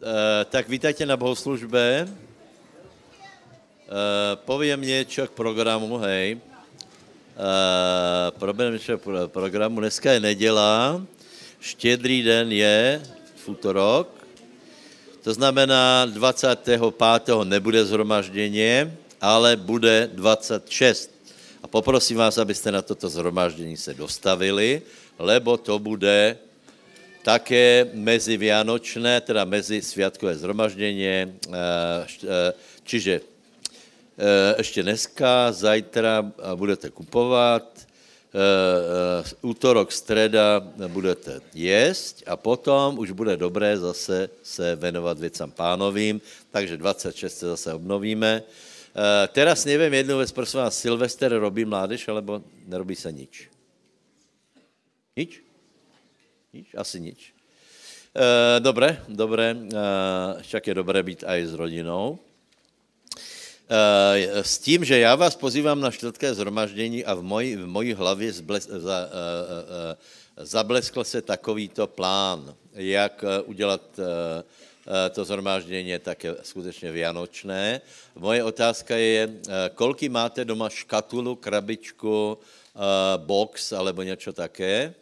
Uh, tak vítajte na bohoslužbe. Uh, poviem niečo k programu, hej. Uh, poviem niečo k programu. Dneska je neděla, štědrý den je v to znamená 25. nebude zhromaždění, ale bude 26. A poprosím vás, abyste na toto zhromaždění se dostavili, lebo to bude také mezi Vianočné, teda mezi sviatkové zhromaždění, eh, eh, čiže eh, ještě dneska, zajtra budete kupovat, útorok, streda budete jíst a potom už bude dobré zase se venovat věcem pánovým, takže 26 se zase obnovíme. Teraz nevím jednu věc, prosím vás, Silvester robí mládež, alebo nerobí se nič? Nič? Nič? Asi nič. E, dobré, dobré. E, však je dobré být aj s rodinou. E, s tím, že já vás pozývám na čtvrtké zhromaždění a v mojí, v mojí hlavě zbles, za, e, e, zableskl se takovýto plán, jak udělat to zhromáždění také skutečně vianočné. Moje otázka je, kolky máte doma škatulu, krabičku, box alebo něco také?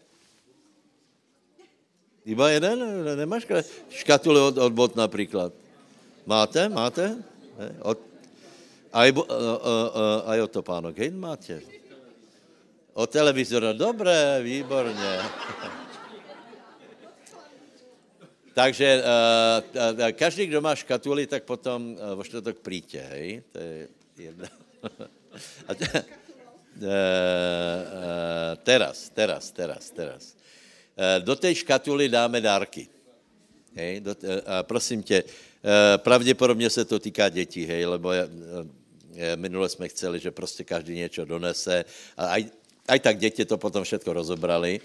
Iba jeden? Nemáš škatule od, od bot například? Máte? Máte? Od, aj, uh, uh, uh, aj od topánok, hej, máte? Od televizora, dobré, výborně. Takže uh, každý, kdo má škatuly, tak potom uh, vo čtvrtok přijďte, hej? To je jedna. Uh, uh, teraz, teraz, teraz, teraz. Eh, do té škatuly dáme dárky. Hej, do, eh, a prosím tě, eh, pravděpodobně se to týká dětí, hej, lebo minule jsme chceli, že prostě každý něco donese a aj, aj tak děti to potom všechno rozobrali.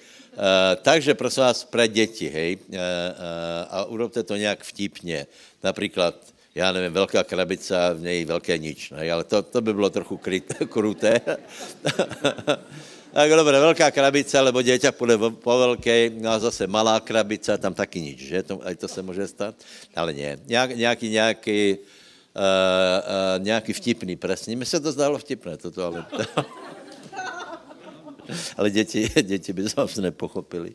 takže prosím vás, pre děti, hej, a urobte to nějak vtipně. Například, já nevím, velká krabice, v něj velké nič, hej, ale to, to by bylo trochu kruté. Tak dobré, velká krabice, lebo děťa půjde po velké, no a zase malá krabice, tam taky nič, že? To, to se může stát, ale ne. Nějak, nějaký, nějaký, uh, uh, nějaký vtipný, přesně. Mi se to zdalo vtipné, toto, ale... ale děti, děti by to nepochopili.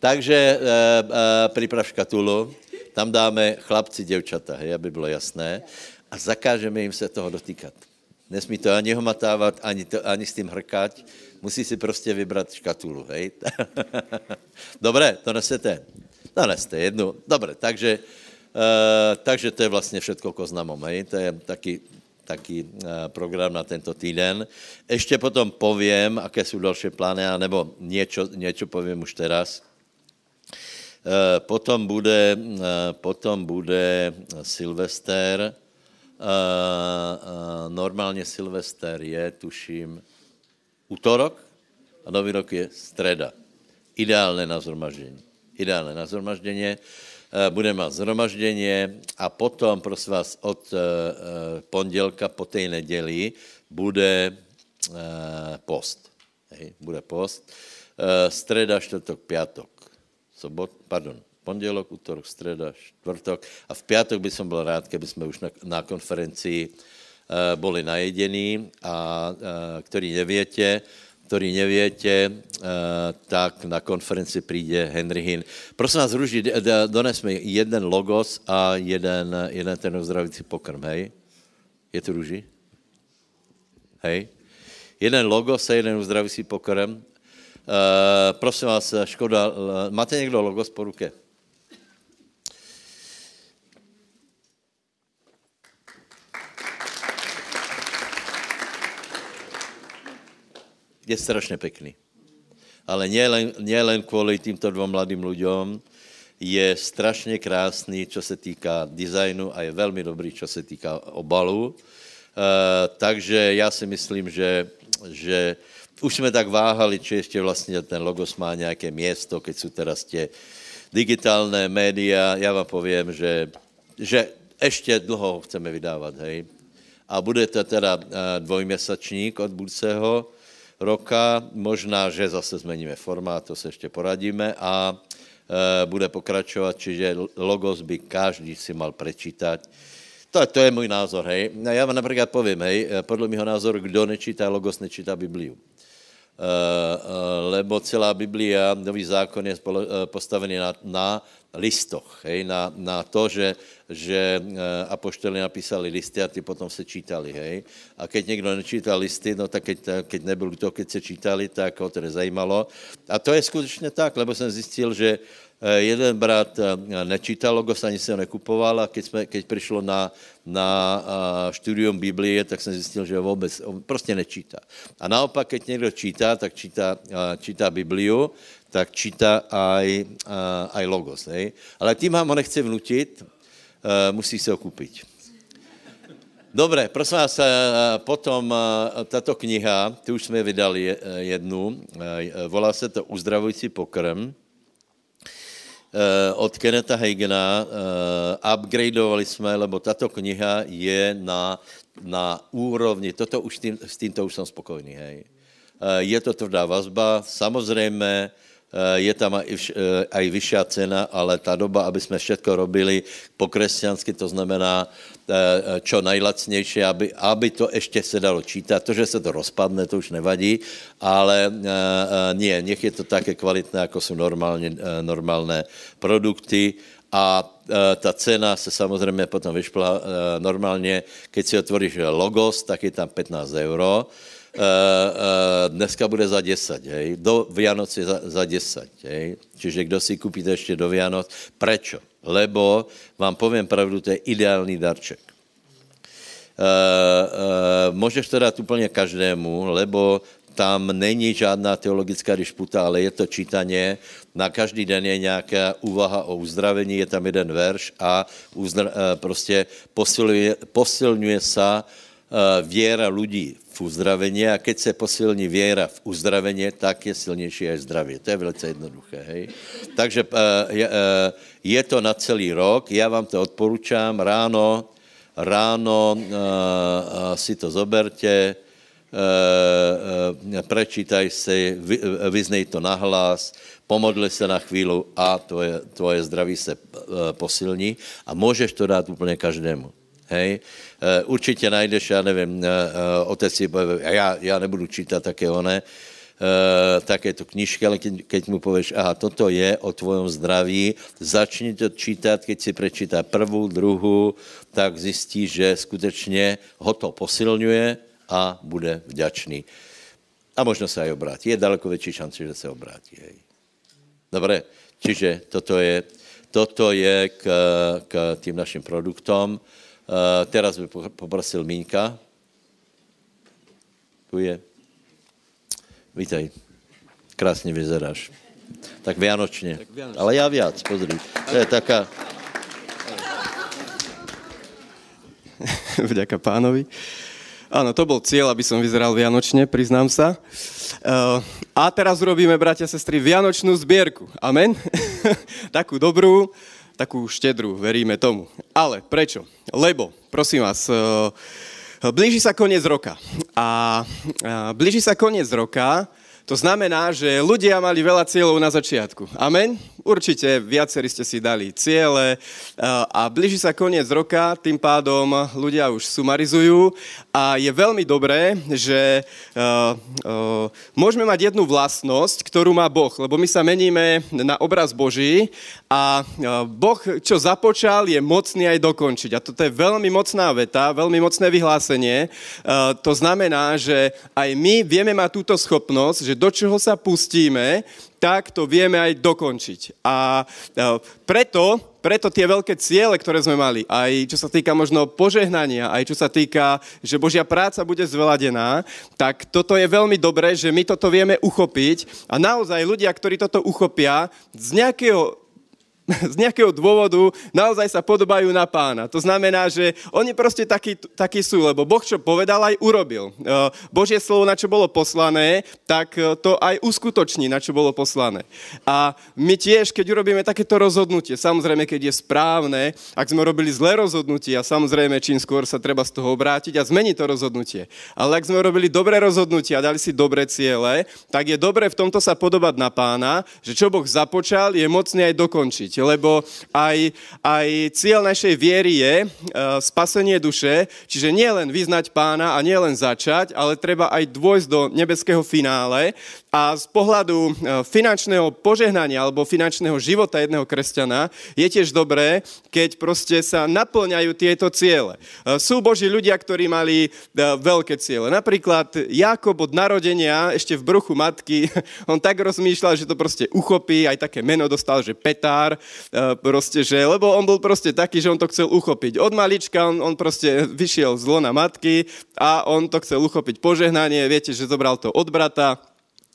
Takže uh, uh, připrav škatulu, tam dáme chlapci, děvčata, hej, aby bylo jasné, a zakážeme jim se toho dotýkat. Nesmí to ani homatávat, ani, to, ani s tím hrkať, musí si prostě vybrat škatulu, hej. Dobré, to nesete. To neste jednu. Dobré, takže, uh, takže to je vlastně všetko k oznamom, hej. To je taky, taky uh, program na tento týden. Ještě potom povím, aké jsou další plány, nebo něco, něco povím už teraz. Uh, potom bude, potom bude Silvester. Uh, uh, normálně Silvester je, tuším, útorok a nový rok je středa. Ideálné na zhromaždění. Ideálné na zhromaždění. Eh, budeme mít zhromaždění a potom, prosím vás, od eh, eh, pondělka po té neděli bude post. Hej, bude post. Streda, čtvrtok, pátek. Sobot, pardon, pondělok, útorok, streda, čtvrtok. A v pátek by som byl rád, keby jsme už na, na konferencii Eh, boli najedení a eh, který nevětě, který nevětě, eh, tak na konferenci přijde Henry Hinn. Prosím vás, Ruži, dones mi jeden logos a jeden, jeden ten uzdravící pokrm, hej? Je to Ruži? Hej? Jeden logos a jeden uzdravící pokrm. Uh, prosím vás, škoda, máte někdo logos po ruce? Je strašně pěkný. Ale nielen, nielen kvůli týmto dvou mladým lidem, je strašně krásný, co se týká designu a je velmi dobrý, co se týká obalu. Uh, takže já si myslím, že, že už jsme tak váhali, či ještě vlastně ten logos má nějaké město, keď jsou teraz tě digitálné média. Já vám povím, že, že ještě dlouho ho chceme vydávat, hej. A bude to teda uh, dvojměsačník od budoucího roka. Možná, že zase zmeníme formát, to se ještě poradíme. A bude pokračovat, čiže logos by každý si mal prečítať. To, to je můj názor, hej. No, já vám například povím, hej, podle mého názoru, kdo nečítá logos, nečítá Bibliu. Uh, uh, lebo celá Biblia, Nový zákon je postavený na, na listoch, hej, na, na to, že, že apoštoli napísali listy a ty potom se čítali, hej. A keď někdo nečítal listy, no tak keď, keď nebyl to, keď se čítali, tak ho to nezajímalo. A to je skutečně tak, lebo jsem zjistil, že Eh, jeden brat eh, nečítal logos, ani se ho nekupoval a keď, jsme, keď přišlo na, na studium Biblie, tak jsem zjistil, že vůbec, on prostě nečítá. A naopak, keď někdo čítá, tak čítá, čítá Bibliu, tak čítá aj, aj logos. Hej? Ale tím vám ho nechci vnutit, eh, musí se ho koupit. Dobre, prosím vás, potom tato kniha, ty už jsme vydali jednu, volá se to Uzdravující pokrm. Eh, od Keneta Hagena. Uh, upgradeovali jsme, lebo tato kniha je na, na úrovni, toto už tým, s tímto už jsem spokojný, hej. Je to tvrdá vazba, samozřejmě je tam i, aj vyšší cena, ale ta doba, aby jsme všetko robili po kresťansky, to znamená Eh, čo najlacnější, aby, aby to ještě se dalo čítat. To, že se to rozpadne, to už nevadí, ale uh, nie, nech je to také kvalitné, jako jsou normálně, normálné produkty a ta cena se samozřejmě potom vyšpla normálně, keď si otvoríš logos, tak je tam 15 euro, dneska bude za 10, hej, do Vianoc je za, za 10, hej, čiže kdo si koupíte ještě do Vianoc, prečo? lebo vám povím pravdu, to je ideální darček. Uh, uh, můžeš to dát úplně každému, lebo tam není žádná teologická dišputa, ale je to čítaně. Na každý den je nějaká úvaha o uzdravení, je tam jeden verš a uzdra, prostě posiluje, posilňuje se věra lidí v uzdravení a keď se posilní věra v uzdravení, tak je silnější aj zdraví. To je velice jednoduché. Hej? Takže je, je to na celý rok, já vám to odporučám, ráno, ráno uh, si to zoberte, prečítaj si, vy, vyznej to nahlas, pomodli se na chvíli a tvoje, tvoje zdraví se posilní a můžeš to dát úplně každému. Hej? Uh, určitě najdeš, já nevím, uh, uh, otec já, já nebudu čítat také uh, Eh, tak je to knižka, ale keď, keď mu pověš, aha, toto je o tvojom zdraví, začni to čítat, keď si prečítá prvou, druhou, tak zjistí, že skutečně ho to posilňuje a bude vďačný. A možno se aj obrátí. Je daleko větší šance, že se obrátí. Hej. Dobre, čiže toto je, toto je k, k tým našim produktom. Uh, teraz by poprosil Mínka. Tu je. Vítaj. Krásně vyzeráš. Tak vianočně. Tak vianočně. Ale já viac, pozri. To je taká... Vďaka pánovi. Áno, to bol cieľ, aby som vyzeral vianočne, priznám sa. Uh, a teraz urobíme, bratia a sestry, vianočnú zbierku. Amen? takú dobrú, takú štedrú, veríme tomu. Ale prečo? Lebo, prosím vás, uh, Blíži sa koniec roka. A blíži sa koniec roka, to znamená, že ľudia mali veľa cieľov na začiatku. Amen? Určite viacerí ste si dali ciele a blíži sa koniec roka, tým pádom ľudia už sumarizujú a je veľmi dobré, že uh, môžeme mať jednu vlastnosť, ktorú má Boh, lebo my sa meníme na obraz Boží a Boh, čo započal, je mocný aj dokončiť. A toto je veľmi mocná veta, veľmi mocné vyhlásenie. To znamená, že aj my vieme mať túto schopnosť, že do čoho sa pustíme, tak to vieme aj dokončiť. A preto, preto tie veľké ciele, ktoré sme mali, aj čo sa týka možno požehnania, aj čo sa týka, že Božia práca bude zveladená, tak toto je veľmi dobré, že my toto vieme uchopiť a naozaj ľudia, ktorí toto uchopia, z nejakého z nejakého dôvodu naozaj sa podobajú na pána. To znamená, že oni proste takí, takí sú, lebo Boh čo povedal, aj urobil. E, Božie slovo, na čo bolo poslané, tak e, to aj uskutoční, na čo bolo poslané. A my tiež, keď urobíme takéto rozhodnutie, samozrejme, keď je správne, ak sme robili zlé rozhodnutie, a samozrejme, čím skôr sa treba z toho obrátiť a zmeniť to rozhodnutie. Ale ak sme robili dobré rozhodnutie a dali si dobré ciele, tak je dobre v tomto sa podobať na pána, že čo Boh započal, je mocný aj dokončiť lebo aj, aj cieľ našej viery je uh, spasenie duše, čiže nie len vyznať pána a nie len začať, ale treba aj dôjsť do nebeského finále a z pohľadu e, finančného požehnania alebo finančného života jedného kresťana je tiež dobré, keď proste sa naplňajú tieto ciele. E, sú Boží ľudia, ktorí mali e, veľké ciele. Napríklad Jakob od narodenia, ešte v bruchu matky, on tak rozmýšľal, že to proste uchopí, aj také meno dostal, že Petár, proste, že, lebo on bol proste taký, že on to chcel uchopiť. Od malička on, on proste vyšiel z lona matky a on to chcel uchopiť požehnanie, viete, že zobral to od brata,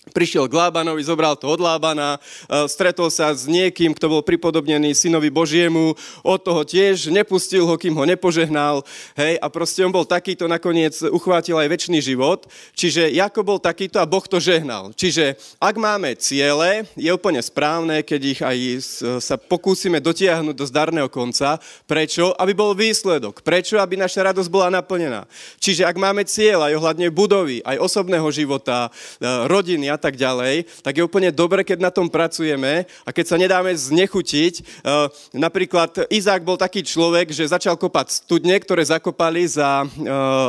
prišiel k Lábanovi, zobral to od Lábana, e, stretol sa s niekým, kto bol pripodobnený synovi Božiemu, od toho tiež nepustil ho, kým ho nepožehnal, hej, a proste on bol takýto, nakoniec uchvátil aj väčší život, čiže Jako bol takýto a Boh to žehnal. Čiže ak máme ciele, je úplne správne, keď ich aj sa pokúsime dotiahnuť do zdarného konca. Prečo? Aby bol výsledok. Prečo? Aby naša radosť bola naplnená. Čiže ak máme cieľ aj ohľadne budovy, aj osobného života, e, rodiny a tak ďalej, tak je úplne dobre, keď na tom pracujeme a keď sa nedáme znechutiť. Uh, napríklad Izák bol taký človek, že začal kopať studne, ktoré zakopali za uh,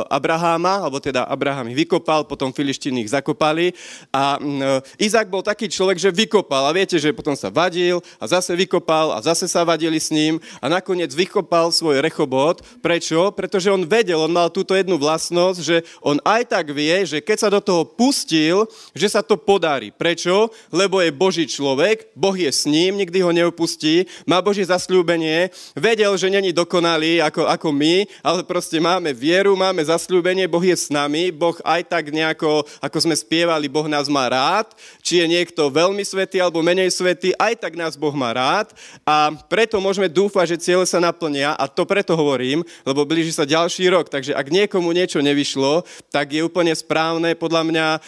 Abraháma, alebo teda Abraham ich vykopal, potom filištiny ich zakopali a uh, Izák bol taký človek, že vykopal a viete, že potom sa vadil a zase vykopal a zase sa vadili s ním a nakoniec vykopal svoj rechobot. Prečo? Pretože on vedel, on mal túto jednu vlastnosť, že on aj tak vie, že keď sa do toho pustil, že sa to podarí. Prečo? Lebo je Boží človek, Boh je s ním, nikdy ho neopustí, má Boží zasľúbenie, vedel, že není dokonalý ako, ako my, ale proste máme vieru, máme zasľúbenie, Boh je s nami, Boh aj tak nejako, ako sme spievali, Boh nás má rád, či je niekto veľmi svetý alebo menej svetý, aj tak nás Boh má rád a preto môžeme dúfať, že ciele sa naplnia a to preto hovorím, lebo blíži sa ďalší rok, takže ak niekomu niečo nevyšlo, tak je úplne správne podľa mňa e,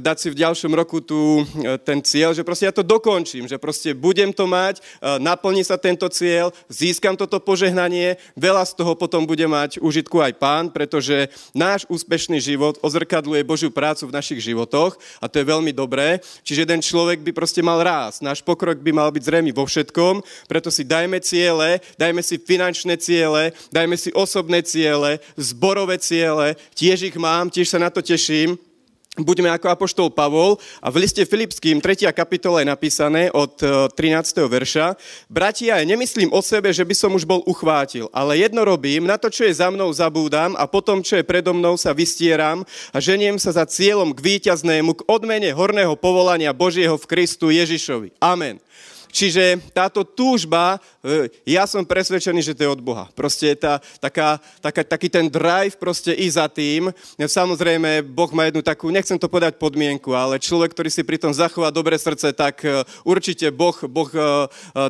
dať si v ďalšom roku tu e, ten cieľ, že proste ja to dokončím, že proste budem to mať, e, naplní sa tento cieľ, získam toto požehnanie, veľa z toho potom bude mať užitku aj pán, pretože náš úspešný život ozrkadluje Božiu prácu v našich životoch a to je veľmi dobré. Čiže jeden človek by proste mal rásť, náš pokrok by mal byť zrejmy vo všetkom, preto si dajme ciele, dajme si finančné ciele, dajme si osobné ciele, zborové ciele, tiež ich mám, tiež sa na to teším buďme ako apoštol Pavol a v liste Filipským 3. kapitola je napísané od 13. E, verša Bratia, nemyslím o sebe, že by som už bol uchvátil, ale jedno robím, na to, čo je za mnou zabúdam a potom, čo je predo mnou sa vystieram a ženiem sa za cieľom k víťaznému, k odmene horného povolania Božieho v Kristu Ježišovi. Amen. Čiže táto túžba, e, ja som presvedčený, že to je od Boha. Proste tá, taká, taká, taký ten drive proste i za tým. Samozrejme, Boh má jednu takú, nechcem to povedať podmienku, ale človek, ktorý si pritom zachová dobré srdce, tak e, určite Boh, boh e,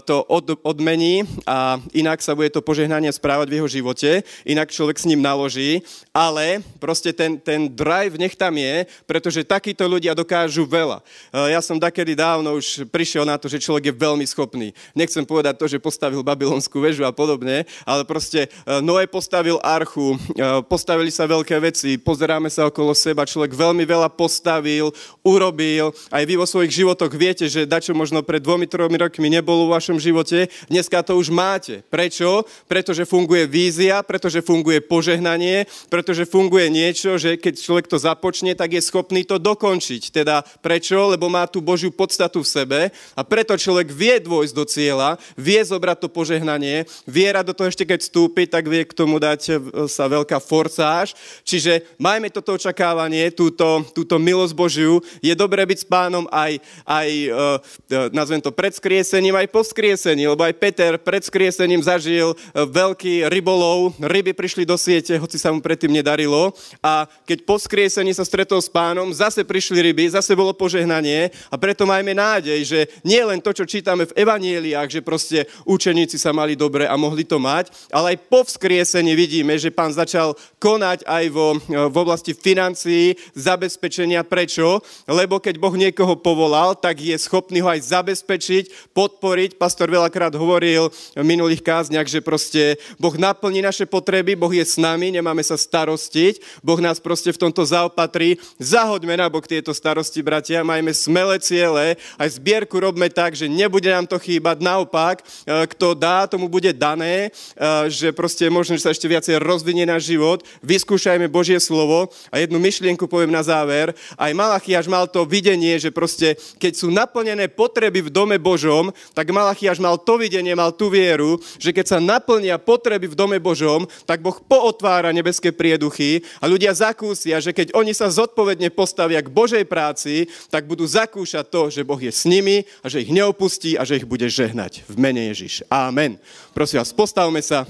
to od, odmení a inak sa bude to požehnanie správať v jeho živote, inak človek s ním naloží, ale proste ten, ten drive nech tam je, pretože takíto ľudia dokážu veľa. Ja som takedy dávno už prišiel na to, že človek je veľmi veľmi schopný. Nechcem povedať to, že postavil babylonskú väžu a podobne, ale proste e, Noé postavil archu, e, postavili sa veľké veci, pozeráme sa okolo seba, človek veľmi veľa postavil, urobil, aj vy vo svojich životoch viete, že dačo možno pred dvomi, tromi rokmi nebolo v vašom živote, dneska to už máte. Prečo? Pretože funguje vízia, pretože funguje požehnanie, pretože funguje niečo, že keď človek to započne, tak je schopný to dokončiť. Teda prečo? Lebo má tú Božiu podstatu v sebe a preto človek vie dôjsť do cieľa, vie zobrať to požehnanie, viera do toho ešte keď vstúpi, tak vie k tomu dať e, sa veľká forcáž. Čiže majme toto očakávanie, túto, túto milosť Božiu. Je dobré byť s pánom aj, aj uh, nazvem to pred skriesením, aj po skriesení, lebo aj Peter pred skriesením zažil veľký rybolov, ryby prišli do siete, hoci sa mu predtým nedarilo a keď po skriesení sa stretol s pánom, zase prišli ryby, zase bolo požehnanie a preto majme nádej, že nie len to, čo číta čítame v evanieliách, že proste učeníci sa mali dobre a mohli to mať, ale aj po vzkriesení vidíme, že pán začal konať aj vo, v oblasti financií, zabezpečenia. Prečo? Lebo keď Boh niekoho povolal, tak je schopný ho aj zabezpečiť, podporiť. Pastor veľakrát hovoril v minulých kázniach, že proste Boh naplní naše potreby, Boh je s nami, nemáme sa starostiť, Boh nás proste v tomto zaopatrí. Zahoďme na bok tieto starosti, bratia, majme smelé ciele, aj zbierku robme tak, že nebude nám to chýbať, naopak, e, kto dá, tomu bude dané, e, že proste možno, že sa ešte viacej rozvinie náš život, vyskúšajme Božie slovo a jednu myšlienku poviem na záver. Aj Malachiaš mal to videnie, že proste, keď sú naplnené potreby v dome Božom, tak Malachiaš mal to videnie, mal tú vieru, že keď sa naplnia potreby v dome Božom, tak Boh pootvára nebeské prieduchy a ľudia zakúsia, že keď oni sa zodpovedne postavia k Božej práci, tak budú zakúšať to, že Boh je s nimi a že ich neopustí a že ich bude žehnať. V mene Ježiš. Amen. Prosím vás, postavme sa.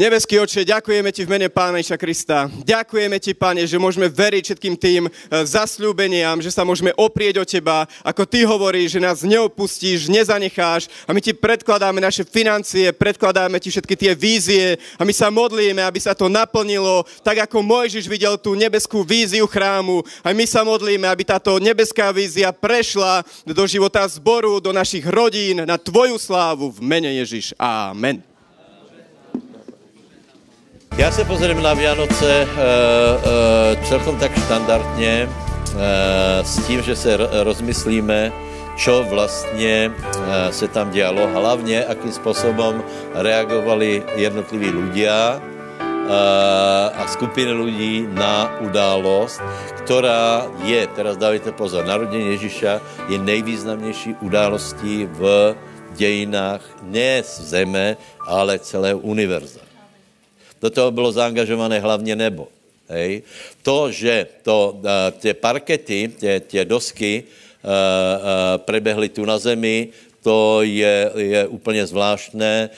Nebeský oče, ďakujeme ti v mene Pána Iša Krista. Ďakujeme ti, Pane, že môžeme veriť všetkým tým e, zasľúbeniam, že sa môžeme oprieť o teba, ako ty hovoríš, že nás neopustíš, nezanecháš a my ti predkladáme naše financie, predkladáme ti všetky tie vízie a my sa modlíme, aby sa to naplnilo, tak ako Mojžiš videl tú nebeskú víziu chrámu. A my sa modlíme, aby táto nebeská vízia prešla do života zboru, do našich rodín, na tvoju slávu v mene Ježiš. Amen. Já se pozriem na Vianoce uh, uh, celkom tak štandardně uh, s tím, že se rozmyslíme, čo vlastně se tam dělo, hlavně akým způsobem reagovali jednotliví ľudia a skupiny ľudí na událost, která je, teraz dávajte pozor, narodení Ježíša je nejvýznamnější událostí v dějinách ne z zeme, ale celého univerza. Do toho bylo zaangažované hlavně nebo. Hej. To, že to, uh, tě parkety, tě, tě dosky uh, uh, prebehly tu na zemi, to je, je úplně zvláštné.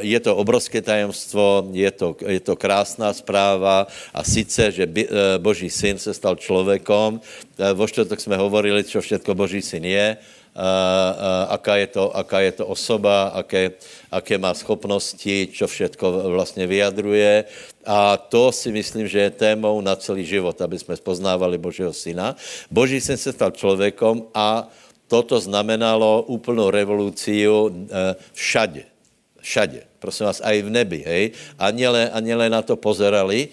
Je to obrovské tajemstvo, je to, je to krásná zpráva a sice, že Boží syn se stal člověkom. Vo čtvrtok jsme hovorili, co všetko Boží syn je aká je to, aká je to osoba, aké, aké má schopnosti, čo všetko vlastně vyjadruje. A to si myslím, že je témou na celý život, aby jsme spoznávali Božího syna. Boží syn se stal člověkom a toto znamenalo úplnou revoluciu e, všade. Všade. Prosím vás, aj v nebi, hej. Aniele, aniele na to pozerali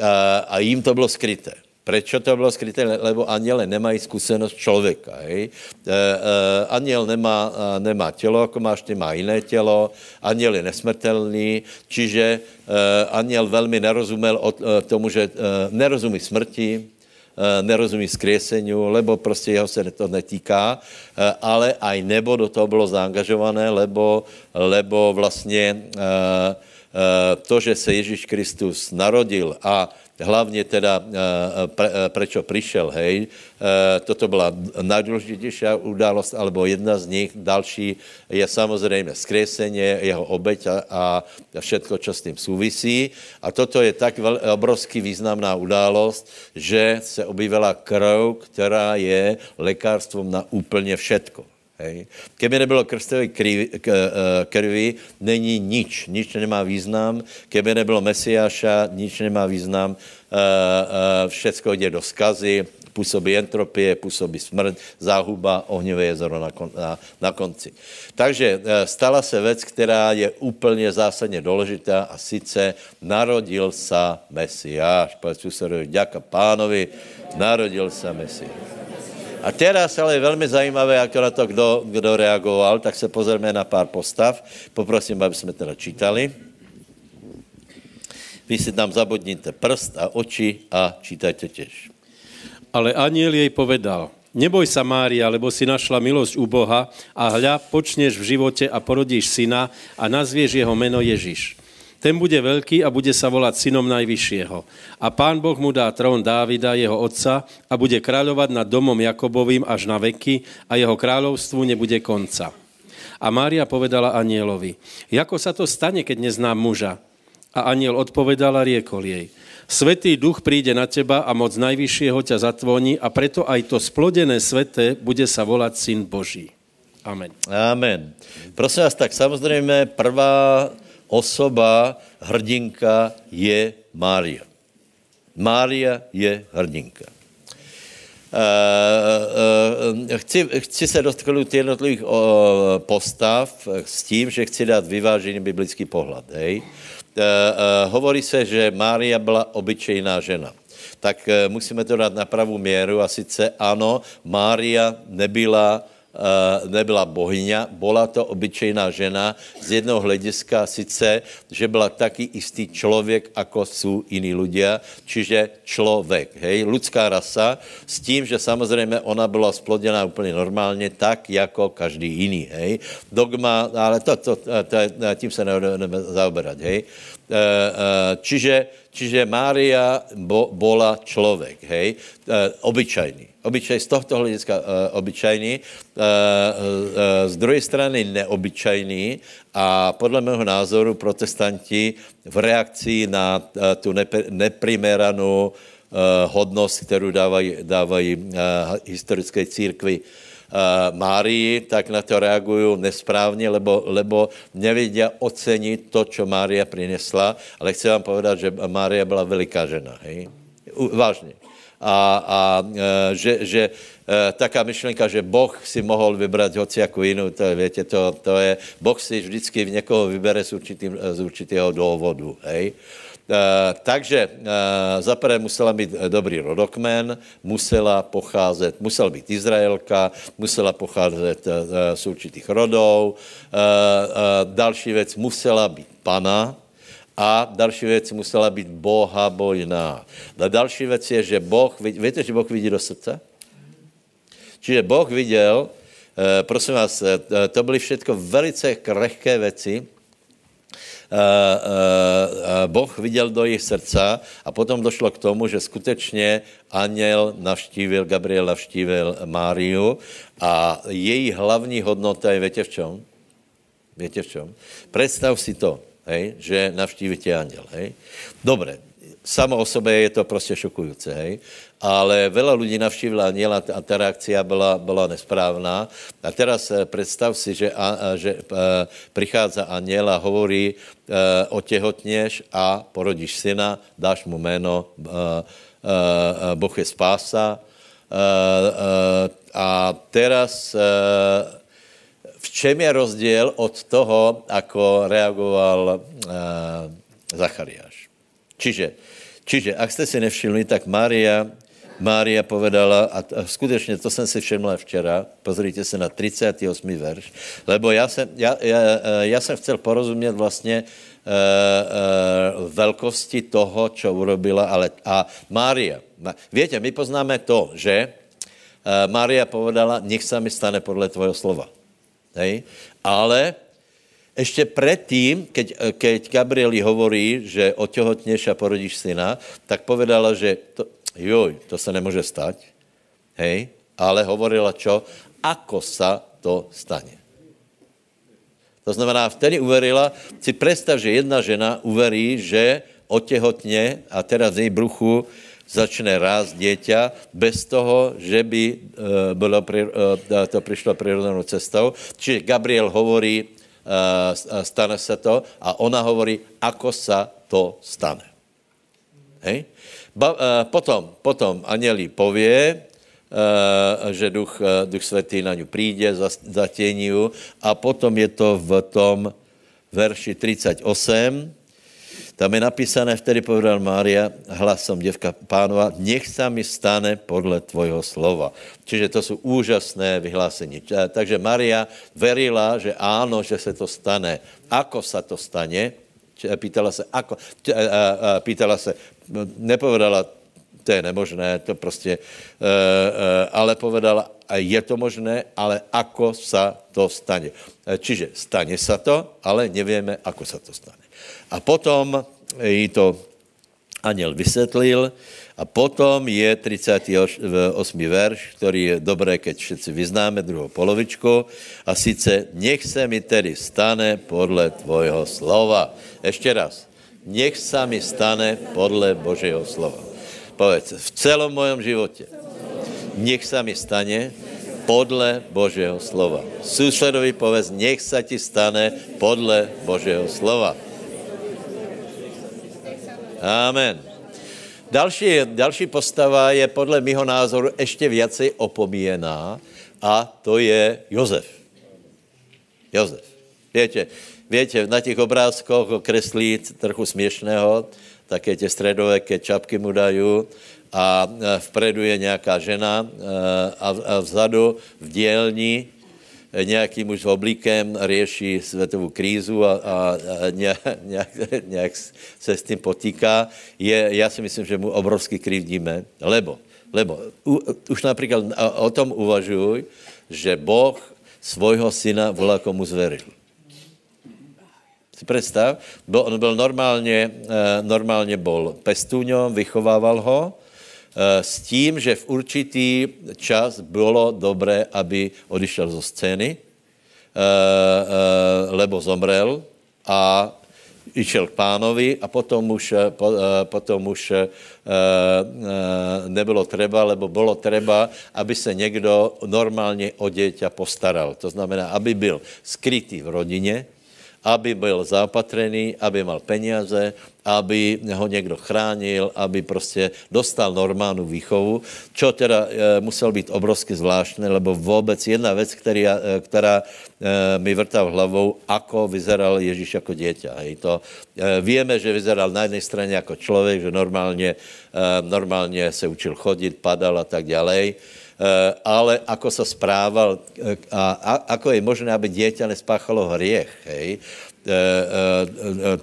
a, a jim to bylo skryté. Prečo to bylo skryté? Lebo aniele nemají zkušenost člověka. Hej? E, e, aniel nemá, e, nemá tělo, jako máš, ty má jiné tělo. Aniel je nesmrtelný, čiže e, aniel velmi nerozumel o, e, tomu, že e, nerozumí smrti, nerozumí skrieseniu, lebo prostě jeho se to netýká, ale aj nebo do toho bylo zaangažované, lebo, lebo vlastně to, že se Ježíš Kristus narodil a hlavně teda, eh, pre, eh, přišel, hej. Eh, toto byla nejdůležitější událost, alebo jedna z nich. Další je samozřejmě skreseně, jeho obeť a, a všetko, čo s tím souvisí. A toto je tak vel, obrovský významná událost, že se objevila krv, která je lékárstvom na úplně všetko. Hej. Keby nebylo krstové krvi, krvi, není nič. Nič nemá význam. Keby nebylo Mesiáša, nič nemá význam. Všecko jde do skazy, působí entropie, působí smrt, záhuba, ohnivé jezero na, na, na konci. Takže stala se věc, která je úplně zásadně důležitá a sice narodil se Mesiáš. Povedz susedovi, ďaka pánovi, narodil se Mesiáš. A teraz ale je velmi zajímavé, jak na to kdo, kdo reagoval, tak se pozrieme na pár postav. Poprosím, aby jsme teda čítali. Vy si tam zabodníte prst a oči a čítajte těž. Ale aniel jej povedal, neboj sa Mária, lebo si našla milosť u Boha a hľa, počneš v živote a porodíš syna a nazvieš jeho meno Ježiš. Ten bude veľký a bude sa volať synom Najvyššieho. A pán Boh mu dá trón Dávida, jeho otca, a bude kráľovať nad domom Jakobovým až na veky a jeho kráľovstvu nebude konca. A Mária povedala anielovi, ako sa to stane, keď neznám muža? A aniel odpovedal a riekol jej, Svetý duch príde na teba a moc Najvyššieho ťa zatvoní a preto aj to splodené sveté bude sa volať Syn Boží. Amen. Amen. Prosím vás, tak samozřejmě prvá osoba, hrdinka je Mária. Mária je hrdinka. Uh, uh, chci, chci se dotknout jednotlivých postav s tím, že chci dát vyvážený biblický pohled. Hej? Hovorí se, že Mária byla obyčejná žena tak musíme to dát na pravou měru a sice ano, Mária nebyla Eh, nebyla bohyňa, byla to obyčejná žena z jednoho hlediska sice, že byla taky istý člověk, jako jsou jiní ľudia, čiže člověk, hej, lidská rasa, s tím, že samozřejmě ona byla sploděná úplně normálně, tak jako každý jiný, hej. Dogma, ale to, to, to, to tím se nebudeme zaoberat, hej. Eh, eh, čiže, čiže Mária bo, bola člověk, hej, obyčajný. Obyčaj, z tohto hlediska obyčajný, z druhé strany neobyčajný a podle mého názoru protestanti v reakci na tu nepr- neprimeranou hodnost, kterou dávají, dávají historické církvi Márii, tak na to reagují nesprávně, lebo, lebo nevědí ocenit to, co Mária přinesla, ale chci vám povedat, že Mária byla veliká žena, hej? Vážně a, a e, že, že e, taká myšlenka, že Boh si mohl vybrat hoci jako jinou, to větě, to, to je, Boh si vždycky v někoho vybere z, určitým, z určitého důvodu, hej. Uh, takže uh, zaprvé musela být dobrý rodokmen, musela pocházet, musela být Izraelka, musela pocházet z určitých rodů, další věc musela být pana, a další věc musela být Boha bojná. A další věc je, že Boh, víte, že Boh vidí do srdce? Čiže Boh viděl, eh, prosím vás, eh, to byly všechno velice krehké věci, boh viděl do jejich srdca a potom došlo k tomu, že skutečně aněl navštívil, Gabriel navštívil Máriu a její hlavní hodnota je, víte v čem? Víte v čem? Představ si to hej, že navštíví tě anděl, hej. Dobré, samo o sobě je to prostě šokující, hej. Ale veľa lidí navštívila aniela a ta reakcia byla, byla nesprávná. A teraz eh, představ si, že, a, že a, eh, přichází aniel a hovorí, eh, otehotněš a porodíš syna, dáš mu jméno, a, a, Boh je spása. A, a, a teraz a, v čem je rozdíl od toho, ako reagoval uh, Zachariáš. Čiže, čiže, ak jste si nevšimli, tak Mária, Mária povedala, a, a skutečně to jsem si všiml včera, pozrite se na 38. verš, lebo já jsem, já, já, já jsem chcel porozumět vlastně uh, uh, velkosti toho, čo urobila, ale a Mária, víte, my poznáme to, že uh, Mária povedala, nech se mi stane podle tvojho slova. Hej? Ale ještě předtím, keď, keď Gabrieli hovorí, že otěhotněš a porodíš syna, tak povedala, že to, joj, to se nemůže stať. Hej? Ale hovorila čo? Ako sa to stane. To znamená, vtedy uverila, si představ, že jedna žena uverí, že otěhotně a teraz v její bruchu začne rást dieťa bez toho, že by uh, bylo uh, to přišlo přirozenou cestou. Čiže Gabriel hovorí, stane se to a ona hovorí, ako sa to stane. Hej? Ba, uh, potom, potom Aněli pově, uh, že duch, duch svatý na ňu přijde, zatění a potom je to v tom verši 38, tam je napísané, vtedy povedal Mária hlasom děvka pánova, nech sa mi stane podle tvojho slova. Čiže to jsou úžasné vyhlásení. Takže Maria verila, že áno, že se to stane. Ako sa to stane? Pýtala se, ako? Pýtala se, nepovedala, to je nemožné, to prostě, ale povedala, je to možné, ale ako sa to stane. Čiže stane sa to, ale nevíme, ako sa to stane. A potom jí to aniel vysvětlil a potom je 38. verš, který je dobré, keď všetci vyznáme druhou polovičku a sice nech se mi tedy stane podle tvojho slova. Ještě raz. Nech se mi stane podle Božího slova. Povedz, v celom mojom životě. Nech se mi stane podle Božího slova. Susedovi povedz, nech sa ti stane podle Božího slova. Amen. Další, další postava je podle mého názoru ještě viacej opomíjená a to je Jozef. Jozef. Víte, víte, na těch obrázkoch kreslí trochu směšného, také tě středoveké čapky mu dají a vpredu je nějaká žena a vzadu v dělní nějaký muž s oblíkem řeší světovou krízu a, a, a nějak, nějak, se s tím potýká, je, já si myslím, že mu obrovský krivdíme, lebo, lebo u, už například o tom uvažuj, že Boh svojho syna volá komu zveril. Si představ, on byl normálně, normálně bol pestůňom, vychovával ho, Eh, s tím, že v určitý čas bylo dobré, aby odišel zo scény, eh, eh, lebo zomrel a išel k pánovi a potom už, potom už nebylo treba, lebo bylo treba, aby se někdo normálně o dieťa postaral. To znamená, aby byl skrytý v rodině, aby byl zaopatrený, aby mal peniaze, aby ho někdo chránil, aby prostě dostal normálnu výchovu, čo teda e, musel být obrovsky zvláštné, lebo vůbec jedna věc, který, e, která e, mi vrtá v hlavou, ako vyzeral Ježíš jako dieťa. Hej, to, víme, že vyzeral na jedné straně jako člověk, že normálně, normálně se učil chodit, padal a tak dále. Eh, ale ako sa správal eh, a, a ako je možné, aby dieťa nespáchalo hriech, hej, eh,